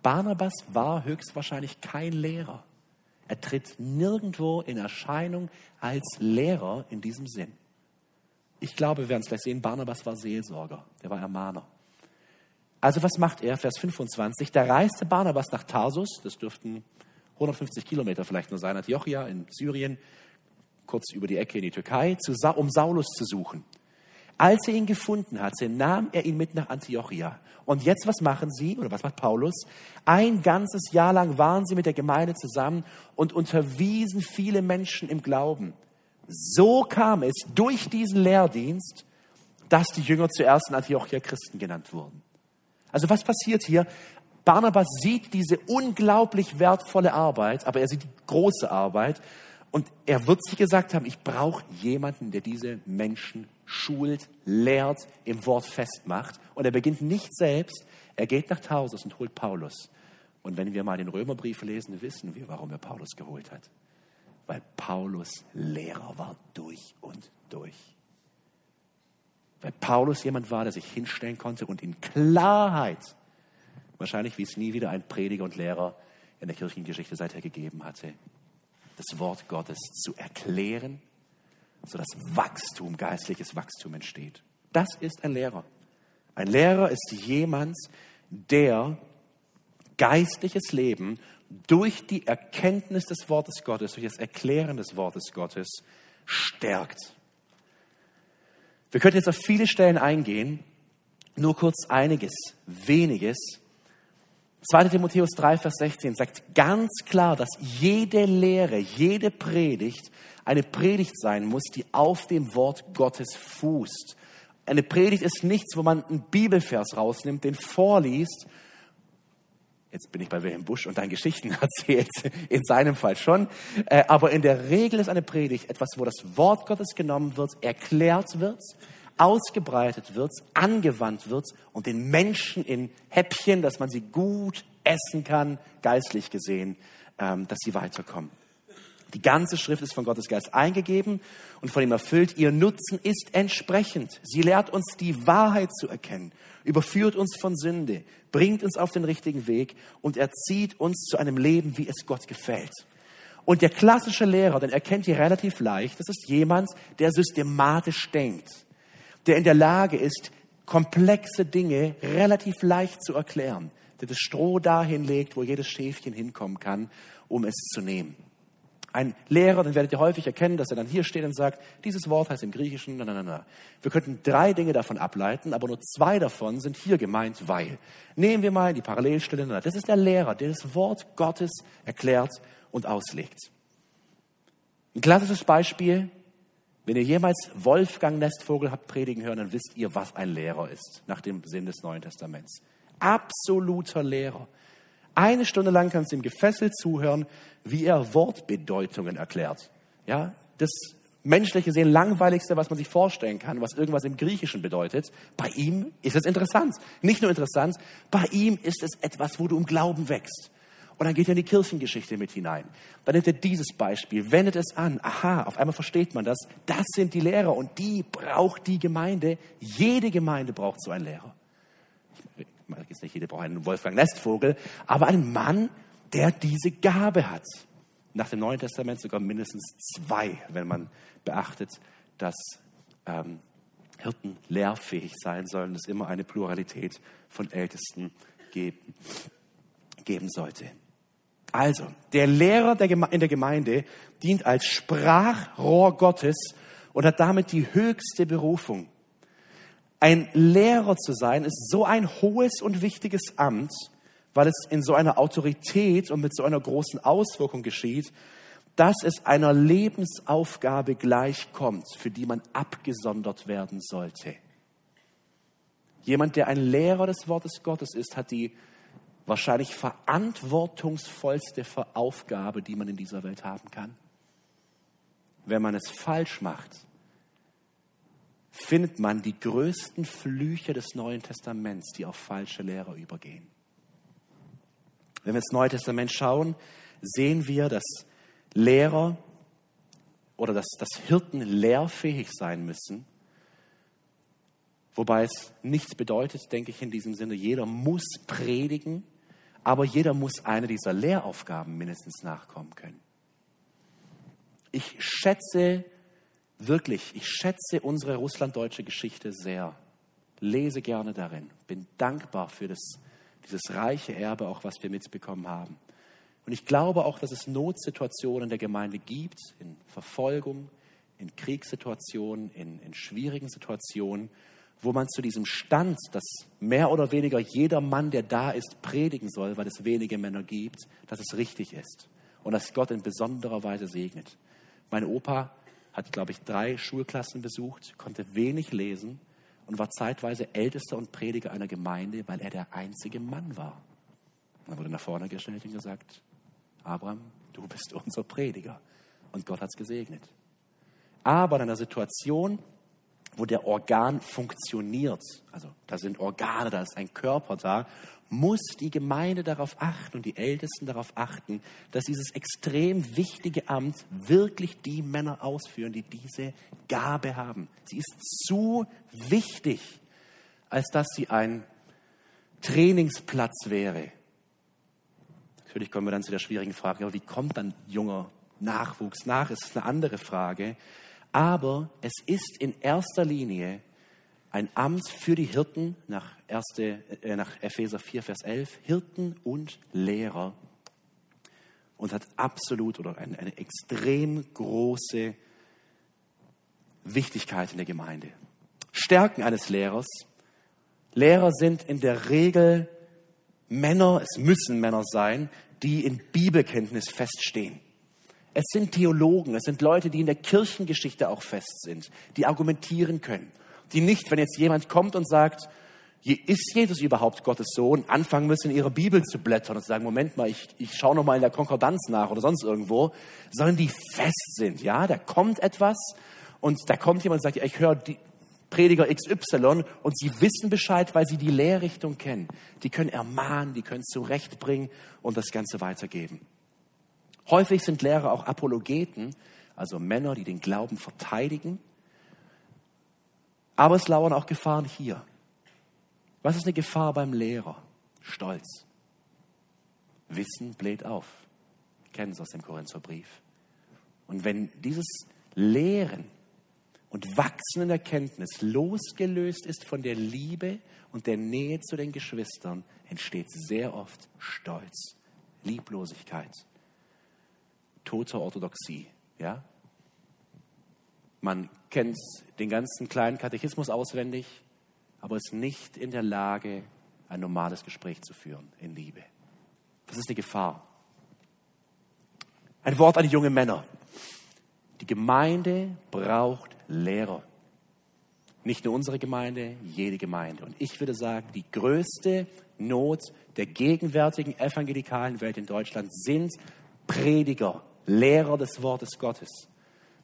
Barnabas war höchstwahrscheinlich kein Lehrer. Er tritt nirgendwo in Erscheinung als Lehrer in diesem Sinn. Ich glaube, wir werden es gleich sehen, Barnabas war Seelsorger, der war Ermahner. Also was macht er? Vers 25, da reiste Barnabas nach Tarsus, das dürften 150 Kilometer vielleicht nur sein, Antiochia in Syrien, kurz über die Ecke in die Türkei, um Saulus zu suchen. Als er ihn gefunden hatte, nahm er ihn mit nach Antiochia. Und jetzt, was machen sie, oder was macht Paulus? Ein ganzes Jahr lang waren sie mit der Gemeinde zusammen und unterwiesen viele Menschen im Glauben. So kam es durch diesen Lehrdienst, dass die Jünger zuerst in Antiochia Christen genannt wurden. Also was passiert hier? Barnabas sieht diese unglaublich wertvolle Arbeit, aber er sieht die große Arbeit und er wird sich gesagt haben, ich brauche jemanden, der diese Menschen schult, lehrt, im Wort festmacht. Und er beginnt nicht selbst, er geht nach Tarsus und holt Paulus. Und wenn wir mal den Römerbrief lesen, wissen wir, warum er Paulus geholt hat. Weil Paulus Lehrer war durch und durch. Weil Paulus jemand war, der sich hinstellen konnte und in Klarheit Wahrscheinlich, wie es nie wieder ein Prediger und Lehrer in der Kirchengeschichte seither gegeben hatte. Das Wort Gottes zu erklären, sodass Wachstum, geistliches Wachstum entsteht. Das ist ein Lehrer. Ein Lehrer ist jemand, der geistliches Leben durch die Erkenntnis des Wortes Gottes, durch das Erklären des Wortes Gottes stärkt. Wir könnten jetzt auf viele Stellen eingehen, nur kurz einiges, weniges 2. Timotheus 3, Vers 16 sagt ganz klar, dass jede Lehre, jede Predigt eine Predigt sein muss, die auf dem Wort Gottes fußt. Eine Predigt ist nichts, wo man einen Bibelvers rausnimmt, den vorliest. Jetzt bin ich bei Wilhelm Busch und dann Geschichten [laughs] erzählt, in seinem Fall schon. Äh, aber in der Regel ist eine Predigt etwas, wo das Wort Gottes genommen wird, erklärt wird, ausgebreitet wird, angewandt wird und den Menschen in Häppchen, dass man sie gut essen kann, geistlich gesehen, ähm, dass sie weiterkommen. Die ganze Schrift ist von Gottes Geist eingegeben und von ihm erfüllt. Ihr Nutzen ist entsprechend. Sie lehrt uns die Wahrheit zu erkennen, überführt uns von Sünde, bringt uns auf den richtigen Weg und erzieht uns zu einem Leben, wie es Gott gefällt. Und der klassische Lehrer, den erkennt ihr relativ leicht, das ist jemand, der systematisch denkt der in der Lage ist, komplexe Dinge relativ leicht zu erklären, der das Stroh dahin legt, wo jedes Schäfchen hinkommen kann, um es zu nehmen. Ein Lehrer, den werdet ihr häufig erkennen, dass er dann hier steht und sagt, dieses Wort heißt im Griechischen, na, na, na. Wir könnten drei Dinge davon ableiten, aber nur zwei davon sind hier gemeint, weil. Nehmen wir mal die Parallelstelle, das ist der Lehrer, der das Wort Gottes erklärt und auslegt. Ein klassisches Beispiel, wenn ihr jemals Wolfgang Nestvogel habt predigen hören, dann wisst ihr, was ein Lehrer ist, nach dem Sinn des Neuen Testaments. Absoluter Lehrer. Eine Stunde lang kannst du ihm gefesselt zuhören, wie er Wortbedeutungen erklärt. Ja, das menschlich gesehen langweiligste, was man sich vorstellen kann, was irgendwas im Griechischen bedeutet. Bei ihm ist es interessant. Nicht nur interessant, bei ihm ist es etwas, wo du im Glauben wächst. Und dann geht er in die Kirchengeschichte mit hinein. Dann nimmt er dieses Beispiel, wendet es an. Aha, auf einmal versteht man das. Das sind die Lehrer und die braucht die Gemeinde. Jede Gemeinde braucht so einen Lehrer. Meine, jetzt nicht jede braucht einen Wolfgang Nestvogel, aber einen Mann, der diese Gabe hat. Nach dem Neuen Testament sogar mindestens zwei, wenn man beachtet, dass ähm, Hirten lehrfähig sein sollen, es immer eine Pluralität von Ältesten geben, geben sollte. Also, der Lehrer in der Gemeinde dient als Sprachrohr Gottes und hat damit die höchste Berufung. Ein Lehrer zu sein ist so ein hohes und wichtiges Amt, weil es in so einer Autorität und mit so einer großen Auswirkung geschieht, dass es einer Lebensaufgabe gleichkommt, für die man abgesondert werden sollte. Jemand, der ein Lehrer des Wortes Gottes ist, hat die wahrscheinlich verantwortungsvollste Aufgabe, die man in dieser Welt haben kann. Wenn man es falsch macht, findet man die größten Flüche des Neuen Testaments, die auf falsche Lehrer übergehen. Wenn wir ins Neue Testament schauen, sehen wir, dass Lehrer oder dass, dass Hirten lehrfähig sein müssen. Wobei es nichts bedeutet, denke ich in diesem Sinne, jeder muss predigen, aber jeder muss einer dieser Lehraufgaben mindestens nachkommen können. Ich schätze wirklich, ich schätze unsere russlanddeutsche Geschichte sehr, lese gerne darin, bin dankbar für das, dieses reiche Erbe, auch was wir mitbekommen haben. Und ich glaube auch, dass es Notsituationen der Gemeinde gibt, in Verfolgung, in Kriegssituationen, in, in schwierigen Situationen, wo man zu diesem Stand, dass mehr oder weniger jeder Mann, der da ist, predigen soll, weil es wenige Männer gibt, dass es richtig ist und dass Gott in besonderer Weise segnet. Mein Opa hat, glaube ich, drei Schulklassen besucht, konnte wenig lesen und war zeitweise Ältester und Prediger einer Gemeinde, weil er der einzige Mann war. Dann wurde nach vorne gestellt und gesagt, Abraham, du bist unser Prediger. Und Gott hat es gesegnet. Aber in einer Situation, wo der Organ funktioniert, also da sind Organe, da ist ein Körper da, muss die Gemeinde darauf achten und die Ältesten darauf achten, dass dieses extrem wichtige Amt wirklich die Männer ausführen, die diese Gabe haben. Sie ist zu wichtig, als dass sie ein Trainingsplatz wäre. Natürlich kommen wir dann zu der schwierigen Frage, wie kommt dann junger Nachwuchs nach? Das ist eine andere Frage. Aber es ist in erster Linie ein Amt für die Hirten nach, erste, äh, nach Epheser 4, Vers 11, Hirten und Lehrer und hat absolut oder eine, eine extrem große Wichtigkeit in der Gemeinde. Stärken eines Lehrers. Lehrer sind in der Regel Männer, es müssen Männer sein, die in Bibelkenntnis feststehen. Es sind Theologen, es sind Leute, die in der Kirchengeschichte auch fest sind, die argumentieren können, die nicht, wenn jetzt jemand kommt und sagt, ist Jesus überhaupt Gottes Sohn, anfangen müssen, in ihre Bibel zu blättern und zu sagen, Moment mal, ich, ich schaue noch mal in der Konkordanz nach oder sonst irgendwo, sondern die fest sind. Ja, da kommt etwas und da kommt jemand und sagt, ich höre die Prediger XY und sie wissen Bescheid, weil sie die Lehrrichtung kennen. Die können ermahnen, die können zurechtbringen und das Ganze weitergeben. Häufig sind Lehrer auch Apologeten, also Männer, die den Glauben verteidigen. Aber es lauern auch Gefahren hier. Was ist eine Gefahr beim Lehrer? Stolz. Wissen bläht auf. Kennen es aus dem Korintherbrief. Und wenn dieses Lehren und Wachsen in der losgelöst ist von der Liebe und der Nähe zu den Geschwistern, entsteht sehr oft Stolz, Lieblosigkeit, toter Orthodoxie. Ja? Man kennt den ganzen kleinen Katechismus auswendig, aber ist nicht in der Lage, ein normales Gespräch zu führen in Liebe. Das ist eine Gefahr. Ein Wort an die jungen Männer. Die Gemeinde braucht Lehrer. Nicht nur unsere Gemeinde, jede Gemeinde. Und ich würde sagen, die größte Not der gegenwärtigen evangelikalen Welt in Deutschland sind Prediger, Lehrer des Wortes Gottes.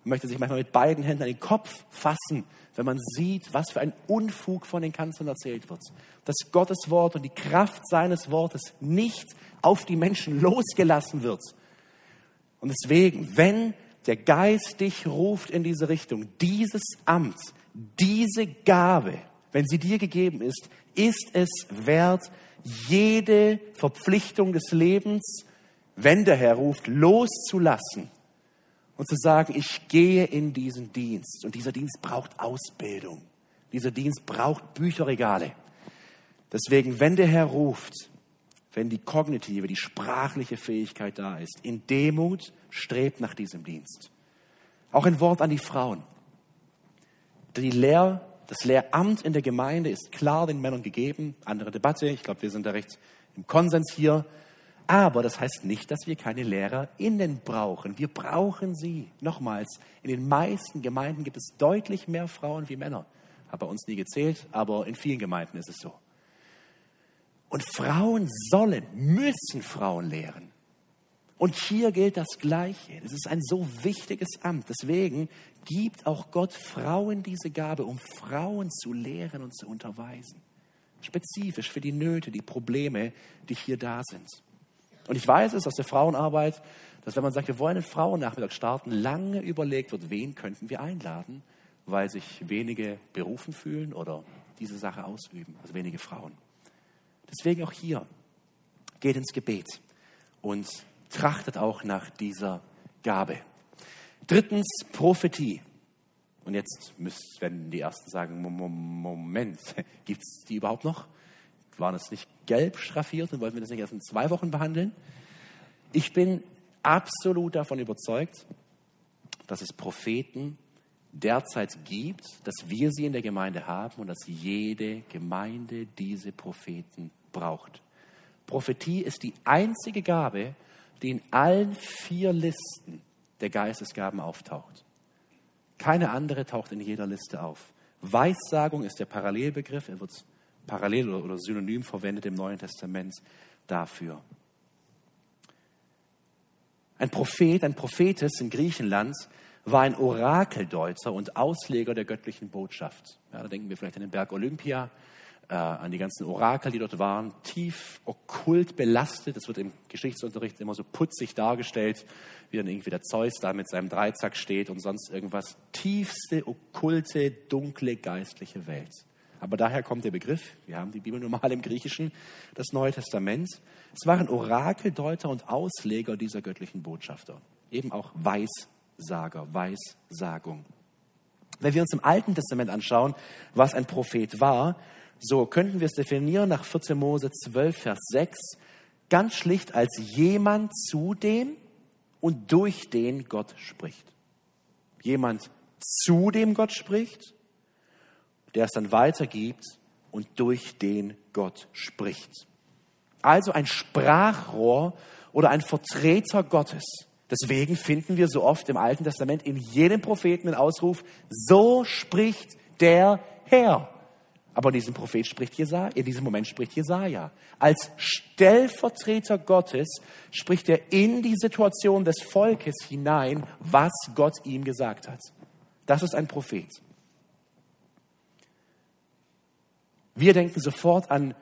möchte sich manchmal mit beiden Händen an den Kopf fassen, wenn man sieht, was für ein Unfug von den Kanzeln erzählt wird. Dass Gottes Wort und die Kraft seines Wortes nicht auf die Menschen losgelassen wird. Und deswegen, wenn der Geist dich ruft in diese Richtung, dieses Amt, diese Gabe, wenn sie dir gegeben ist, ist es wert, jede Verpflichtung des Lebens, wenn der Herr ruft, loszulassen und zu sagen, ich gehe in diesen Dienst. Und dieser Dienst braucht Ausbildung. Dieser Dienst braucht Bücherregale. Deswegen, wenn der Herr ruft, wenn die kognitive, die sprachliche Fähigkeit da ist, in Demut strebt nach diesem Dienst. Auch ein Wort an die Frauen. Die Lehr, das Lehramt in der Gemeinde ist klar den Männern gegeben. Andere Debatte. Ich glaube, wir sind da recht im Konsens hier. Aber das heißt nicht, dass wir keine LehrerInnen brauchen. Wir brauchen sie. Nochmals, in den meisten Gemeinden gibt es deutlich mehr Frauen wie Männer. Habe bei uns nie gezählt, aber in vielen Gemeinden ist es so. Und Frauen sollen, müssen Frauen lehren. Und hier gilt das Gleiche. Es ist ein so wichtiges Amt. Deswegen gibt auch Gott Frauen diese Gabe, um Frauen zu lehren und zu unterweisen. Spezifisch für die Nöte, die Probleme, die hier da sind. Und ich weiß es aus der Frauenarbeit, dass wenn man sagt, wir wollen einen Frauennachmittag starten, lange überlegt wird, wen könnten wir einladen, weil sich wenige berufen fühlen oder diese Sache ausüben, also wenige Frauen. Deswegen auch hier, geht ins Gebet und trachtet auch nach dieser Gabe. Drittens, Prophetie. Und jetzt müsst, wenn die Ersten sagen, Moment, [laughs] gibt es die überhaupt noch? Waren es nicht gelb schraffiert und wollten wir das nicht erst in zwei Wochen behandeln. Ich bin absolut davon überzeugt, dass es Propheten derzeit gibt, dass wir sie in der Gemeinde haben und dass jede Gemeinde diese Propheten braucht. Prophetie ist die einzige Gabe, die in allen vier Listen der Geistesgaben auftaucht. Keine andere taucht in jeder Liste auf. Weissagung ist der Parallelbegriff, er wird parallel oder synonym verwendet im Neuen Testament dafür. Ein Prophet, ein Prophetes in Griechenland war ein Orakeldeuter und Ausleger der göttlichen Botschaft. Ja, da denken wir vielleicht an den Berg Olympia, äh, an die ganzen Orakel, die dort waren, tief okkult belastet. Das wird im Geschichtsunterricht immer so putzig dargestellt, wie dann irgendwie der Zeus da mit seinem Dreizack steht und sonst irgendwas. Tiefste, okkulte, dunkle, geistliche Welt. Aber daher kommt der Begriff, wir haben die Bibel normal im Griechischen, das Neue Testament. Es waren Orakeldeuter und Ausleger dieser göttlichen Botschafter. Eben auch Weissager, Weissagung. Wenn wir uns im Alten Testament anschauen, was ein Prophet war, so könnten wir es definieren nach 14 Mose 12, Vers 6, ganz schlicht als jemand zu dem und durch den Gott spricht. Jemand zu dem Gott spricht der es dann weitergibt und durch den Gott spricht. Also ein Sprachrohr oder ein Vertreter Gottes. Deswegen finden wir so oft im Alten Testament in jedem Propheten den Ausruf, so spricht der Herr. Aber in diesem Prophet spricht Jesaja, in diesem Moment spricht Jesaja. Als Stellvertreter Gottes spricht er in die Situation des Volkes hinein, was Gott ihm gesagt hat. Das ist ein Prophet. Wir denken sofort an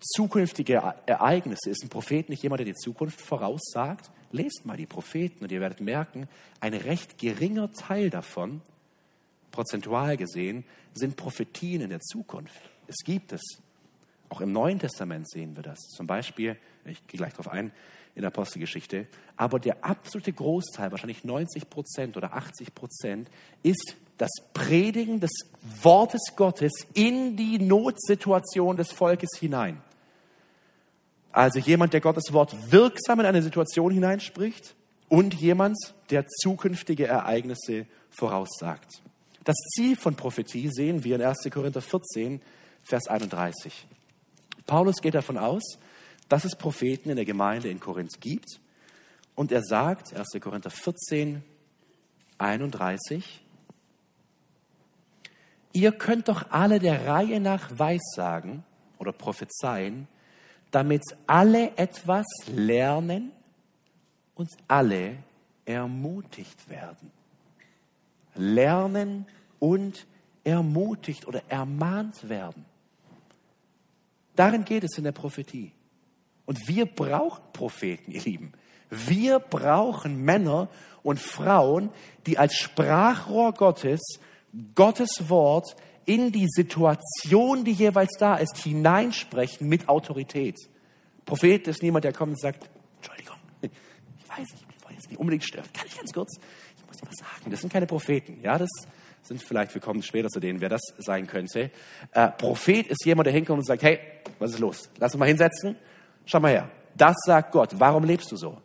zukünftige Ereignisse. Ist ein Prophet nicht jemand, der die Zukunft voraussagt? Lest mal die Propheten und ihr werdet merken, ein recht geringer Teil davon, prozentual gesehen, sind Prophetien in der Zukunft. Es gibt es. Auch im Neuen Testament sehen wir das. Zum Beispiel, ich gehe gleich darauf ein, in der Apostelgeschichte. Aber der absolute Großteil, wahrscheinlich 90 Prozent oder 80 Prozent, ist das Predigen des Wortes Gottes in die Notsituation des Volkes hinein. Also jemand, der Gottes Wort wirksam in eine Situation hineinspricht und jemand, der zukünftige Ereignisse voraussagt. Das Ziel von Prophetie sehen wir in 1. Korinther 14, Vers 31. Paulus geht davon aus, dass es Propheten in der Gemeinde in Korinth gibt. Und er sagt, 1. Korinther 14, 31, ihr könnt doch alle der Reihe nach weissagen oder prophezeien, damit alle etwas lernen und alle ermutigt werden. lernen und ermutigt oder ermahnt werden. Darin geht es in der Prophetie. Und wir brauchen Propheten, ihr Lieben. Wir brauchen Männer und Frauen, die als Sprachrohr Gottes Gottes Wort in die Situation, die jeweils da ist, hineinsprechen mit Autorität. Prophet ist niemand, der kommt und sagt, Entschuldigung, ich weiß nicht, ich wollte jetzt nicht unbedingt stören. Kann ich ganz kurz? Ich muss dir was sagen. Das sind keine Propheten. Ja, das sind vielleicht, wir kommen später zu denen, wer das sein könnte. Äh, Prophet ist jemand, der hinkommt und sagt, hey, was ist los? Lass uns mal hinsetzen. Schau mal her. Das sagt Gott. Warum lebst du so?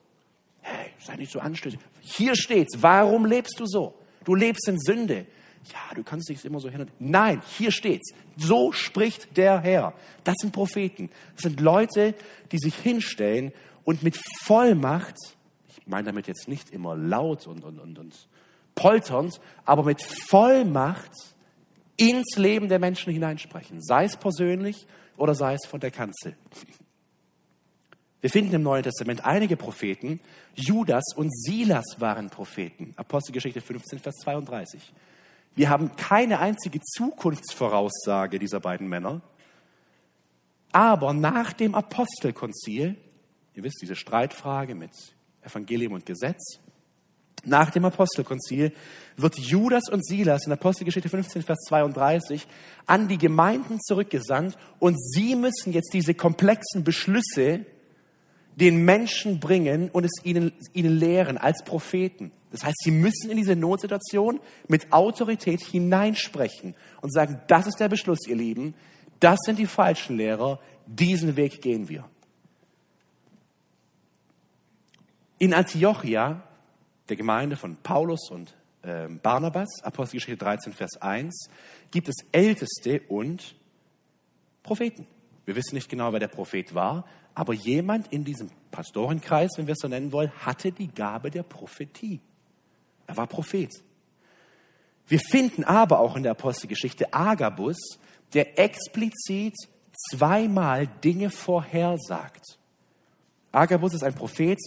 Hey, sei nicht so anstößig. Hier steht's. Warum lebst du so? Du lebst in Sünde. Ja, du kannst dich immer so hin Nein, hier steht's. So spricht der Herr. Das sind Propheten. Das sind Leute, die sich hinstellen und mit Vollmacht, ich meine damit jetzt nicht immer laut und, und, und, und polternd, aber mit Vollmacht ins Leben der Menschen hineinsprechen. Sei es persönlich oder sei es von der Kanzel. Wir finden im Neuen Testament einige Propheten. Judas und Silas waren Propheten. Apostelgeschichte 15, Vers 32. Wir haben keine einzige Zukunftsvoraussage dieser beiden Männer. Aber nach dem Apostelkonzil, ihr wisst, diese Streitfrage mit Evangelium und Gesetz, nach dem Apostelkonzil wird Judas und Silas in Apostelgeschichte 15, Vers 32 an die Gemeinden zurückgesandt und sie müssen jetzt diese komplexen Beschlüsse den Menschen bringen und es ihnen, ihnen lehren als Propheten. Das heißt, sie müssen in diese Notsituation mit Autorität hineinsprechen und sagen, das ist der Beschluss, ihr Lieben, das sind die falschen Lehrer, diesen Weg gehen wir. In Antiochia, der Gemeinde von Paulus und äh, Barnabas, Apostelgeschichte 13, Vers 1, gibt es Älteste und Propheten. Wir wissen nicht genau, wer der Prophet war, aber jemand in diesem Pastorenkreis, wenn wir es so nennen wollen, hatte die Gabe der Prophetie. Er war Prophet. Wir finden aber auch in der Apostelgeschichte Agabus, der explizit zweimal Dinge vorhersagt. Agabus ist ein Prophet,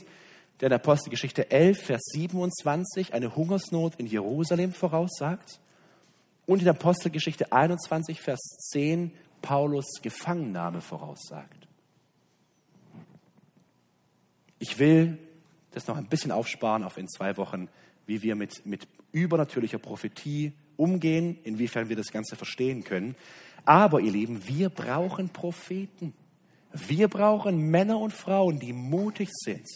der in der Apostelgeschichte 11, Vers 27 eine Hungersnot in Jerusalem voraussagt und in der Apostelgeschichte 21, Vers 10 Paulus Gefangennahme voraussagt. Ich will das noch ein bisschen aufsparen auf in zwei Wochen, wie wir mit, mit übernatürlicher Prophetie umgehen, inwiefern wir das Ganze verstehen können. Aber ihr Lieben, wir brauchen Propheten. Wir brauchen Männer und Frauen, die mutig sind,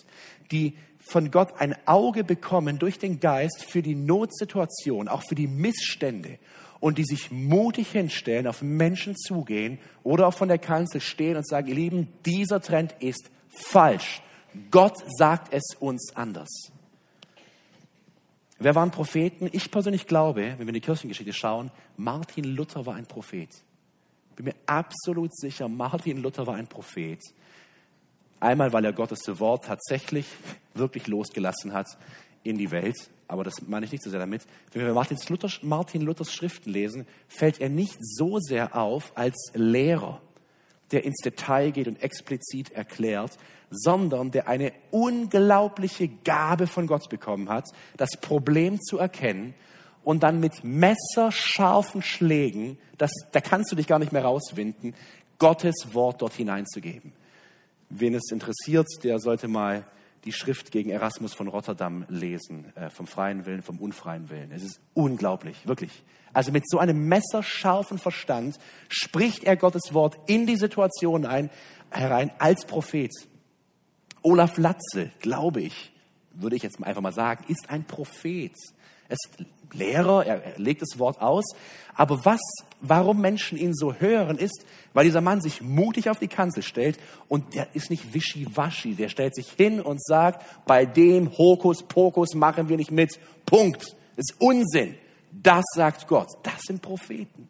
die von Gott ein Auge bekommen durch den Geist für die Notsituation, auch für die Missstände und die sich mutig hinstellen, auf Menschen zugehen oder auch von der Kanzel stehen und sagen, ihr Lieben, dieser Trend ist falsch. Gott sagt es uns anders. Wer waren Propheten? Ich persönlich glaube, wenn wir in die Kirchengeschichte schauen, Martin Luther war ein Prophet. Bin mir absolut sicher, Martin Luther war ein Prophet. Einmal, weil er Gottes Wort tatsächlich wirklich losgelassen hat in die Welt. Aber das meine ich nicht so sehr damit. Wenn wir Martin Luthers, Martin Luthers Schriften lesen, fällt er nicht so sehr auf als Lehrer, der ins Detail geht und explizit erklärt, sondern der eine unglaubliche Gabe von Gott bekommen hat, das Problem zu erkennen und dann mit messerscharfen Schlägen, das, da kannst du dich gar nicht mehr rauswinden, Gottes Wort dort hineinzugeben. Wen es interessiert, der sollte mal die Schrift gegen Erasmus von Rotterdam lesen, äh, vom freien Willen, vom unfreien Willen. Es ist unglaublich, wirklich. Also mit so einem messerscharfen Verstand spricht er Gottes Wort in die Situation ein, herein als Prophet. Olaf Latze, glaube ich, würde ich jetzt einfach mal sagen, ist ein Prophet. Ist Lehrer, er legt das Wort aus. Aber was, warum Menschen ihn so hören, ist, weil dieser Mann sich mutig auf die Kanzel stellt und der ist nicht wischiwaschi. Der stellt sich hin und sagt, bei dem Hokuspokus machen wir nicht mit. Punkt. Das ist Unsinn. Das sagt Gott. Das sind Propheten.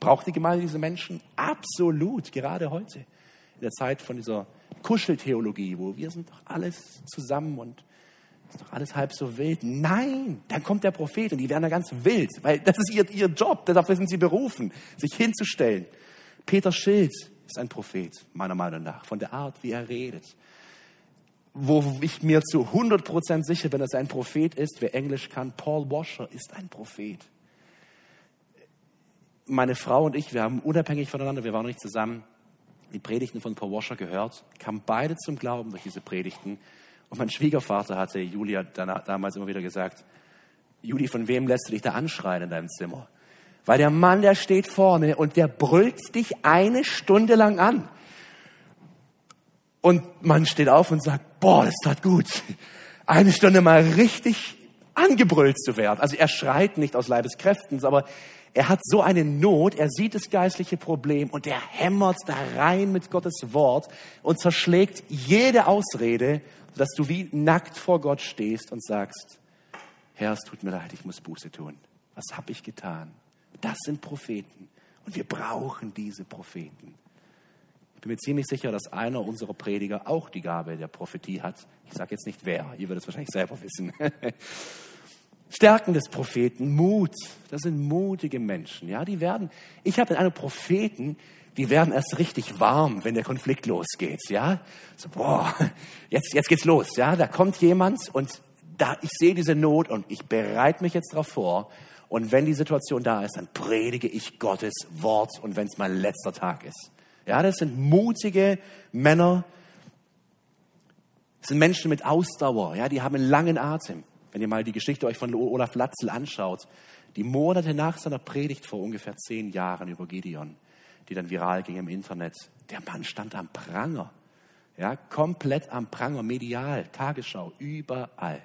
Braucht die Gemeinde diese Menschen? Absolut, gerade heute. In der Zeit von dieser Kuscheltheologie, wo wir sind doch alles zusammen und ist doch alles halb so wild. Nein, dann kommt der Prophet und die werden da ganz wild, weil das ist ihr, ihr Job, dafür sind sie berufen, sich hinzustellen. Peter Schild ist ein Prophet, meiner Meinung nach, von der Art, wie er redet. wo ich mir zu 100% sicher bin, dass er ein Prophet ist. Wer Englisch kann, Paul Washer ist ein Prophet. Meine Frau und ich, wir haben unabhängig voneinander, wir waren nicht zusammen, die Predigten von Paul Washer gehört, kamen beide zum Glauben durch diese Predigten. Und mein Schwiegervater hatte Julia damals immer wieder gesagt, Juli, von wem lässt du dich da anschreien in deinem Zimmer? Weil der Mann, der steht vorne und der brüllt dich eine Stunde lang an. Und man steht auf und sagt, boah, das tat gut. Eine Stunde mal richtig angebrüllt zu werden. Also er schreit nicht aus Leibeskräften, aber er hat so eine Not, er sieht das geistliche Problem und er hämmert da rein mit Gottes Wort und zerschlägt jede Ausrede, dass du wie nackt vor Gott stehst und sagst, Herr, es tut mir leid, ich muss Buße tun. Was habe ich getan? Das sind Propheten und wir brauchen diese Propheten. Ich bin mir ziemlich sicher, dass einer unserer Prediger auch die Gabe der Prophetie hat. Ich sage jetzt nicht wer, ihr werdet es wahrscheinlich selber wissen. [laughs] Stärken des Propheten, Mut. Das sind mutige Menschen. Ja, die werden, ich habe einen Propheten, die werden erst richtig warm, wenn der Konflikt losgeht. Ja, so, boah, jetzt, jetzt geht's los. Ja, da kommt jemand und da, ich sehe diese Not und ich bereite mich jetzt darauf vor. Und wenn die Situation da ist, dann predige ich Gottes Wort und wenn es mein letzter Tag ist. Ja, das sind mutige Männer. Das sind Menschen mit Ausdauer. Ja, die haben einen langen Atem. Wenn ihr mal die Geschichte euch von Olaf Latzel anschaut, die Monate nach seiner Predigt vor ungefähr zehn Jahren über Gideon, die dann viral ging im Internet, der Mann stand am Pranger. Ja, komplett am Pranger, medial, Tagesschau, überall.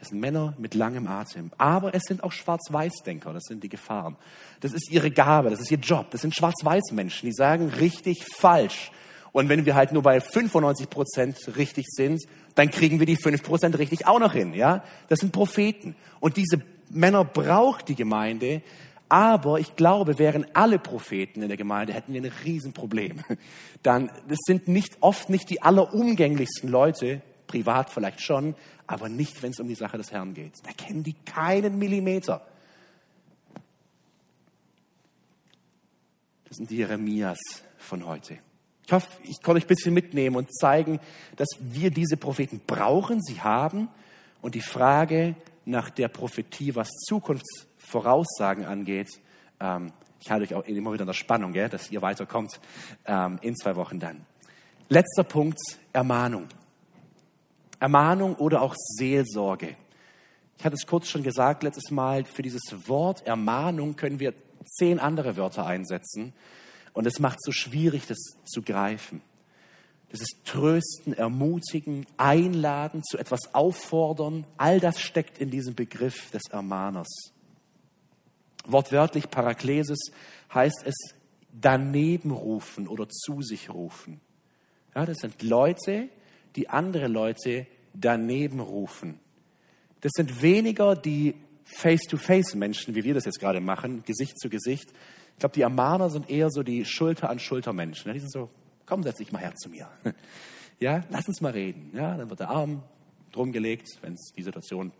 Es sind Männer mit langem Atem. Aber es sind auch Schwarz-Weiß-Denker. Das sind die Gefahren. Das ist ihre Gabe. Das ist ihr Job. Das sind Schwarz-Weiß-Menschen. Die sagen richtig falsch. Und wenn wir halt nur bei 95 Prozent richtig sind, dann kriegen wir die 5 Prozent richtig auch noch hin. Ja, das sind Propheten. Und diese Männer braucht die Gemeinde. Aber ich glaube, wären alle Propheten in der Gemeinde, hätten wir ein Riesenproblem. [laughs] Dann, das sind nicht, oft nicht die allerumgänglichsten Leute, privat vielleicht schon, aber nicht, wenn es um die Sache des Herrn geht. Da kennen die keinen Millimeter. Das sind die Jeremias von heute. Ich hoffe, ich kann euch ein bisschen mitnehmen und zeigen, dass wir diese Propheten brauchen, sie haben. Und die Frage nach der Prophetie, was Zukunftsvoraussagen angeht, ähm, ich halte euch auch immer wieder in der Spannung, gell, dass ihr weiterkommt ähm, in zwei Wochen dann. Letzter Punkt, Ermahnung. Ermahnung oder auch Seelsorge. Ich hatte es kurz schon gesagt letztes Mal, für dieses Wort Ermahnung können wir zehn andere Wörter einsetzen und es macht so schwierig, das zu greifen. Das ist Trösten, Ermutigen, Einladen, zu etwas auffordern. All das steckt in diesem Begriff des Ermahners. Wortwörtlich Paraklesis heißt es daneben rufen oder zu sich rufen. Ja, das sind Leute, die andere Leute daneben rufen. Das sind weniger die Face-to-Face-Menschen, wie wir das jetzt gerade machen, Gesicht zu Gesicht. Ich glaube, die Ermahner sind eher so die Schulter-an-Schulter-Menschen. Die sind so, komm, setz dich mal her zu mir. [laughs] Ja, lass uns mal reden. Ja, dann wird der Arm drum gelegt, wenn es die Situation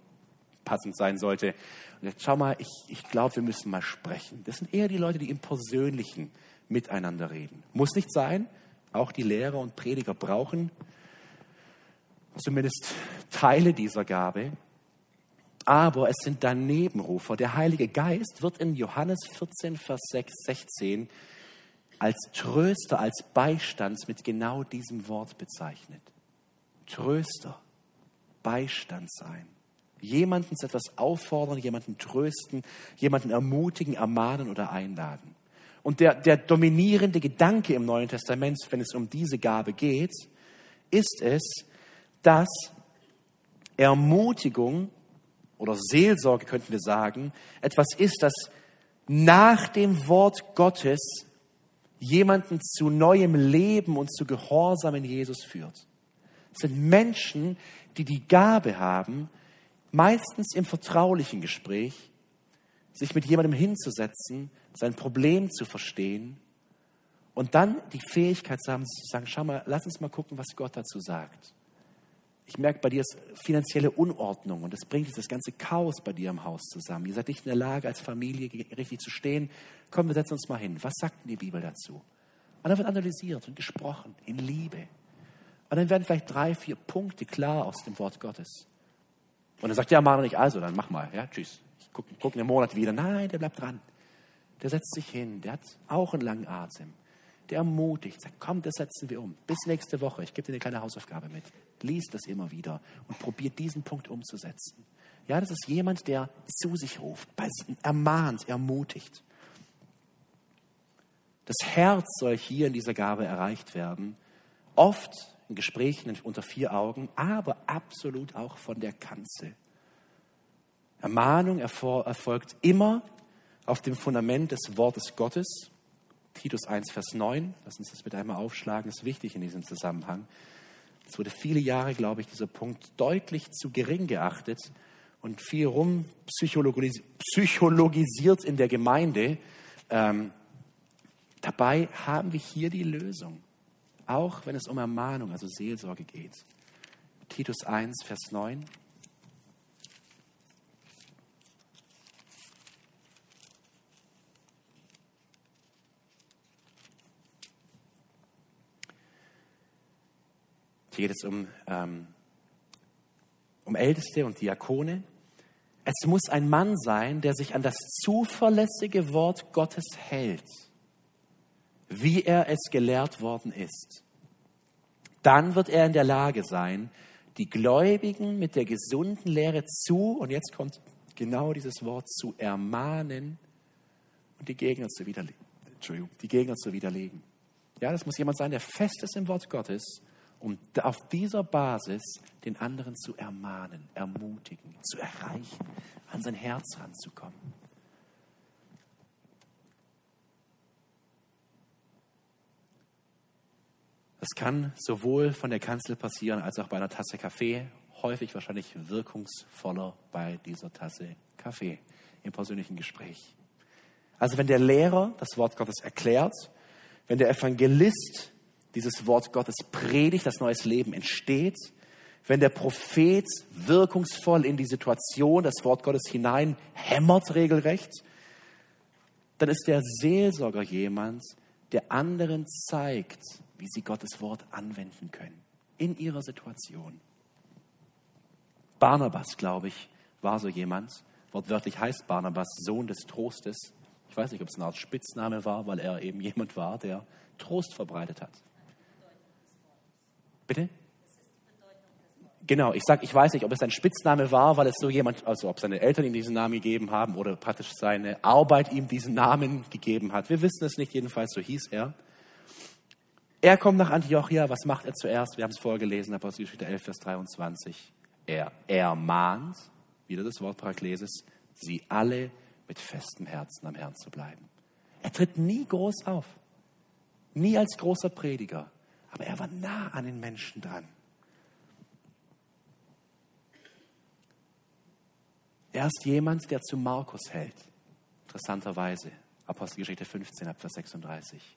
passend sein sollte. Und sagt, schau mal, ich, ich glaube, wir müssen mal sprechen. Das sind eher die Leute, die im Persönlichen miteinander reden. Muss nicht sein. Auch die Lehrer und Prediger brauchen zumindest Teile dieser Gabe. Aber es sind Danebenrufer. Der Heilige Geist wird in Johannes 14, Vers 6, 16 als Tröster, als Beistand mit genau diesem Wort bezeichnet. Tröster, Beistand sein. Jemanden zu etwas auffordern, jemanden trösten, jemanden ermutigen, ermahnen oder einladen. Und der, der dominierende Gedanke im Neuen Testament, wenn es um diese Gabe geht, ist es, dass Ermutigung oder Seelsorge, könnten wir sagen, etwas ist, das nach dem Wort Gottes jemanden zu neuem Leben und zu Gehorsam in Jesus führt. Es sind Menschen, die die Gabe haben, meistens im vertraulichen Gespräch, sich mit jemandem hinzusetzen, sein Problem zu verstehen und dann die Fähigkeit zu haben, zu sagen, schau mal, lass uns mal gucken, was Gott dazu sagt. Ich merke, bei dir ist finanzielle Unordnung und das bringt das ganze Chaos bei dir im Haus zusammen. Ihr seid nicht in der Lage, als Familie richtig zu stehen. Komm, wir setzen uns mal hin. Was sagt denn die Bibel dazu? Und dann wird analysiert und gesprochen in Liebe. Und dann werden vielleicht drei, vier Punkte klar aus dem Wort Gottes. Und dann sagt der Ermahner nicht, also, dann mach mal, ja, tschüss. Ich gucke guck einen Monat wieder. Nein, der bleibt dran. Der setzt sich hin, der hat auch einen langen Atem. Der ermutigt, sagt, komm, das setzen wir um. Bis nächste Woche, ich gebe dir eine kleine Hausaufgabe mit. Lies das immer wieder und probiert diesen Punkt umzusetzen. Ja, das ist jemand, der zu sich ruft, ermahnt, ermutigt. Das Herz soll hier in dieser Gabe erreicht werden. Oft in Gesprächen unter vier Augen, aber absolut auch von der Kanzel. Ermahnung erfolgt immer auf dem Fundament des Wortes Gottes. Titus 1, Vers 9, lass uns das bitte einmal aufschlagen, ist wichtig in diesem Zusammenhang. Es wurde viele Jahre, glaube ich, dieser Punkt deutlich zu gering geachtet und viel rum psychologisiert in der Gemeinde. Ähm, dabei haben wir hier die Lösung, auch wenn es um Ermahnung, also Seelsorge geht. Titus 1, Vers 9. Hier geht es um, ähm, um Älteste und Diakone. Es muss ein Mann sein, der sich an das zuverlässige Wort Gottes hält, wie er es gelehrt worden ist. Dann wird er in der Lage sein, die Gläubigen mit der gesunden Lehre zu, und jetzt kommt genau dieses Wort, zu ermahnen und die Gegner zu widerlegen. Entschuldigung, die Gegner zu widerlegen. Ja, das muss jemand sein, der fest ist im Wort Gottes um auf dieser Basis den anderen zu ermahnen, ermutigen, zu erreichen, an sein Herz ranzukommen. Das kann sowohl von der Kanzel passieren als auch bei einer Tasse Kaffee, häufig wahrscheinlich wirkungsvoller bei dieser Tasse Kaffee im persönlichen Gespräch. Also wenn der Lehrer das Wort Gottes erklärt, wenn der Evangelist dieses Wort Gottes predigt, das neues Leben entsteht, wenn der Prophet wirkungsvoll in die Situation das Wort Gottes hinein hämmert regelrecht, dann ist der Seelsorger jemand, der anderen zeigt, wie sie Gottes Wort anwenden können in ihrer Situation. Barnabas, glaube ich, war so jemand. Wortwörtlich heißt Barnabas Sohn des Trostes. Ich weiß nicht, ob es eine Art Spitzname war, weil er eben jemand war, der Trost verbreitet hat. Bitte? Genau, ich sage, ich weiß nicht, ob es ein Spitzname war, weil es so jemand, also ob seine Eltern ihm diesen Namen gegeben haben oder praktisch seine Arbeit ihm diesen Namen gegeben hat. Wir wissen es nicht, jedenfalls so hieß er. Er kommt nach Antiochia, was macht er zuerst? Wir haben es vorher gelesen, Apostelgeschichte 11, Vers 23. Er ermahnt, wieder das Wort Paraklesis, sie alle mit festem Herzen am Herrn zu bleiben. Er tritt nie groß auf, nie als großer Prediger, aber er war nah an den Menschen dran. Er ist jemand, der zu Markus hält. Interessanterweise. Apostelgeschichte 15, Abvers 36.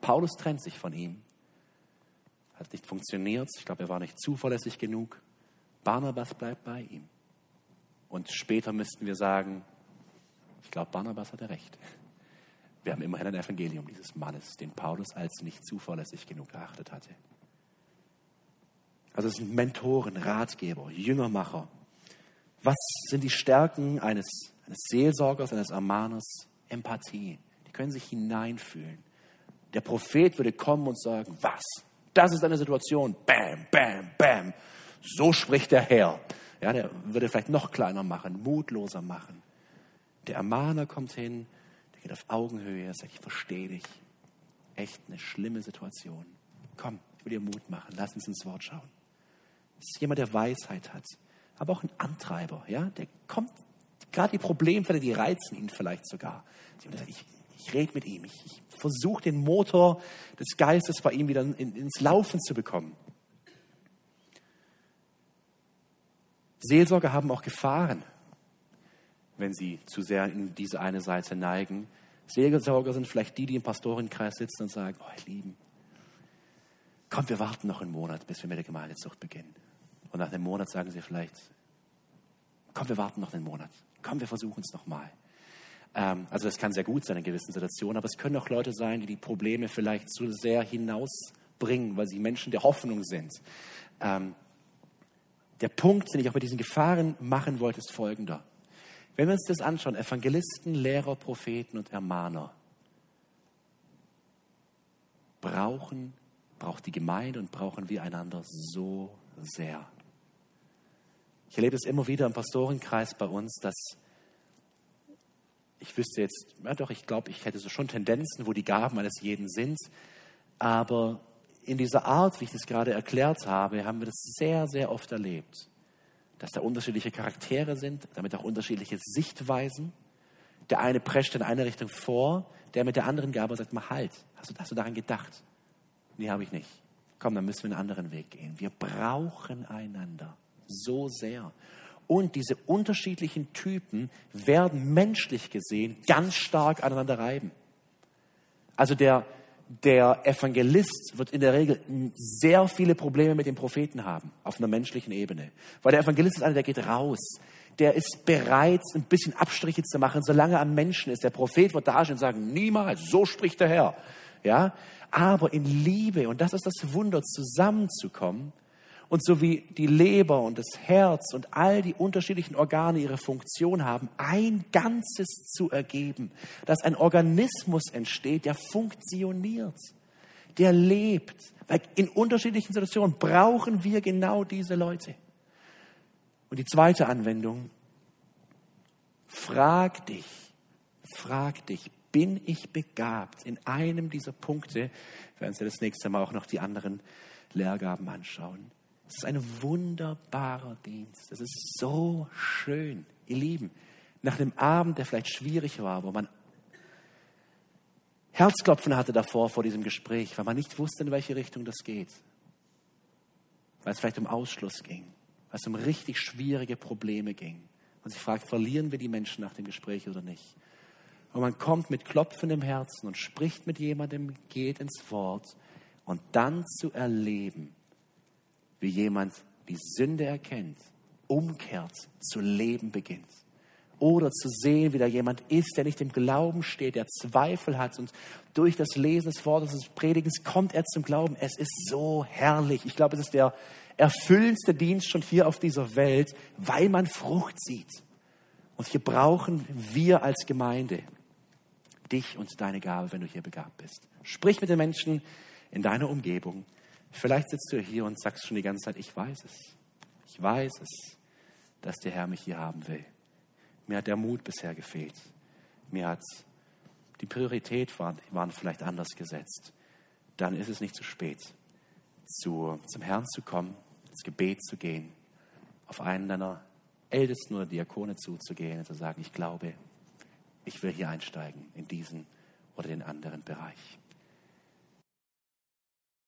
Paulus trennt sich von ihm. Hat nicht funktioniert. Ich glaube, er war nicht zuverlässig genug. Barnabas bleibt bei ihm. Und später müssten wir sagen, ich glaube, Barnabas hatte recht. Wir haben immerhin ein Evangelium dieses Mannes, den Paulus als nicht zuverlässig genug erachtet hatte. Also es sind Mentoren, Ratgeber, Jüngermacher. Was sind die Stärken eines, eines Seelsorgers, eines Ermahners? Empathie. Die können sich hineinfühlen. Der Prophet würde kommen und sagen, was? Das ist eine Situation. Bam, bam, bam. So spricht der Herr. Ja, der würde vielleicht noch kleiner machen, mutloser machen. Der Ermahner kommt hin geht auf Augenhöhe, sagt, ich verstehe dich. Echt eine schlimme Situation. Komm, ich will dir Mut machen, lass uns ins Wort schauen. Das ist jemand, der Weisheit hat, aber auch ein Antreiber, ja, der kommt, gerade die Problemfälle, die reizen ihn vielleicht sogar. Ich, ich rede mit ihm, ich, ich versuche den Motor des Geistes bei ihm wieder in, ins Laufen zu bekommen. Seelsorger haben auch Gefahren wenn sie zu sehr in diese eine Seite neigen. Seelsorger sind vielleicht die, die im Pastorenkreis sitzen und sagen, oh ihr Lieben, komm, wir warten noch einen Monat, bis wir mit der Gemeindezucht beginnen. Und nach einem Monat sagen sie vielleicht, komm, wir warten noch einen Monat. Komm, wir versuchen es nochmal. Ähm, also das kann sehr gut sein in gewissen Situationen, aber es können auch Leute sein, die die Probleme vielleicht zu sehr hinaus bringen, weil sie Menschen der Hoffnung sind. Ähm, der Punkt, den ich auch mit diesen Gefahren machen wollte, ist folgender. Wenn wir uns das anschauen, Evangelisten, Lehrer, Propheten und Ermahner brauchen, braucht die Gemeinde und brauchen wir einander so sehr. Ich erlebe es immer wieder im Pastorenkreis bei uns, dass ich wüsste jetzt, ja doch, ich glaube, ich hätte so schon Tendenzen, wo die Gaben eines jeden sind, aber in dieser Art, wie ich das gerade erklärt habe, haben wir das sehr, sehr oft erlebt, dass da unterschiedliche Charaktere sind, damit auch unterschiedliche Sichtweisen. Der eine prescht in eine Richtung vor, der mit der anderen Gabe sagt mal halt, hast du, hast du daran gedacht? Nee, habe ich nicht. Komm, dann müssen wir einen anderen Weg gehen. Wir brauchen einander so sehr. Und diese unterschiedlichen Typen werden menschlich gesehen ganz stark aneinander reiben. Also der, der Evangelist wird in der Regel sehr viele Probleme mit dem Propheten haben, auf einer menschlichen Ebene. Weil der Evangelist ist einer, der geht raus. Der ist bereit, ein bisschen Abstriche zu machen, solange er am Menschen ist. Der Prophet wird da stehen und sagen, niemals, so spricht der Herr. Ja? Aber in Liebe, und das ist das Wunder, zusammenzukommen und so wie die Leber und das Herz und all die unterschiedlichen Organe ihre Funktion haben, ein Ganzes zu ergeben, dass ein Organismus entsteht, der funktioniert, der lebt. Weil in unterschiedlichen Situationen brauchen wir genau diese Leute. Und die zweite Anwendung, frag dich, frag dich, bin ich begabt in einem dieser Punkte, werden Sie das nächste Mal auch noch die anderen Lehrgaben anschauen. Es ist ein wunderbarer Dienst. Es ist so schön, ihr Lieben. Nach einem Abend, der vielleicht schwierig war, wo man Herzklopfen hatte davor, vor diesem Gespräch, weil man nicht wusste, in welche Richtung das geht. Weil es vielleicht um Ausschluss ging, weil es um richtig schwierige Probleme ging. Und sich fragt, verlieren wir die Menschen nach dem Gespräch oder nicht? Und man kommt mit klopfendem Herzen und spricht mit jemandem, geht ins Wort und dann zu erleben, wie jemand die Sünde erkennt, umkehrt, zu leben beginnt. Oder zu sehen, wie da jemand ist, der nicht im Glauben steht, der Zweifel hat und durch das Lesen des Wortes des Predigens kommt er zum Glauben. Es ist so herrlich. Ich glaube, es ist der erfüllendste Dienst schon hier auf dieser Welt, weil man Frucht sieht. Und hier brauchen wir als Gemeinde dich und deine Gabe, wenn du hier begabt bist. Sprich mit den Menschen in deiner Umgebung. Vielleicht sitzt du hier und sagst schon die ganze Zeit, ich weiß es. Ich weiß es, dass der Herr mich hier haben will. Mir hat der Mut bisher gefehlt. Mir hat die Priorität waren, waren vielleicht anders gesetzt. Dann ist es nicht zu spät, zu, zum Herrn zu kommen, ins Gebet zu gehen, auf einen deiner Ältesten oder Diakone zuzugehen und zu sagen, ich glaube, ich will hier einsteigen in diesen oder den anderen Bereich.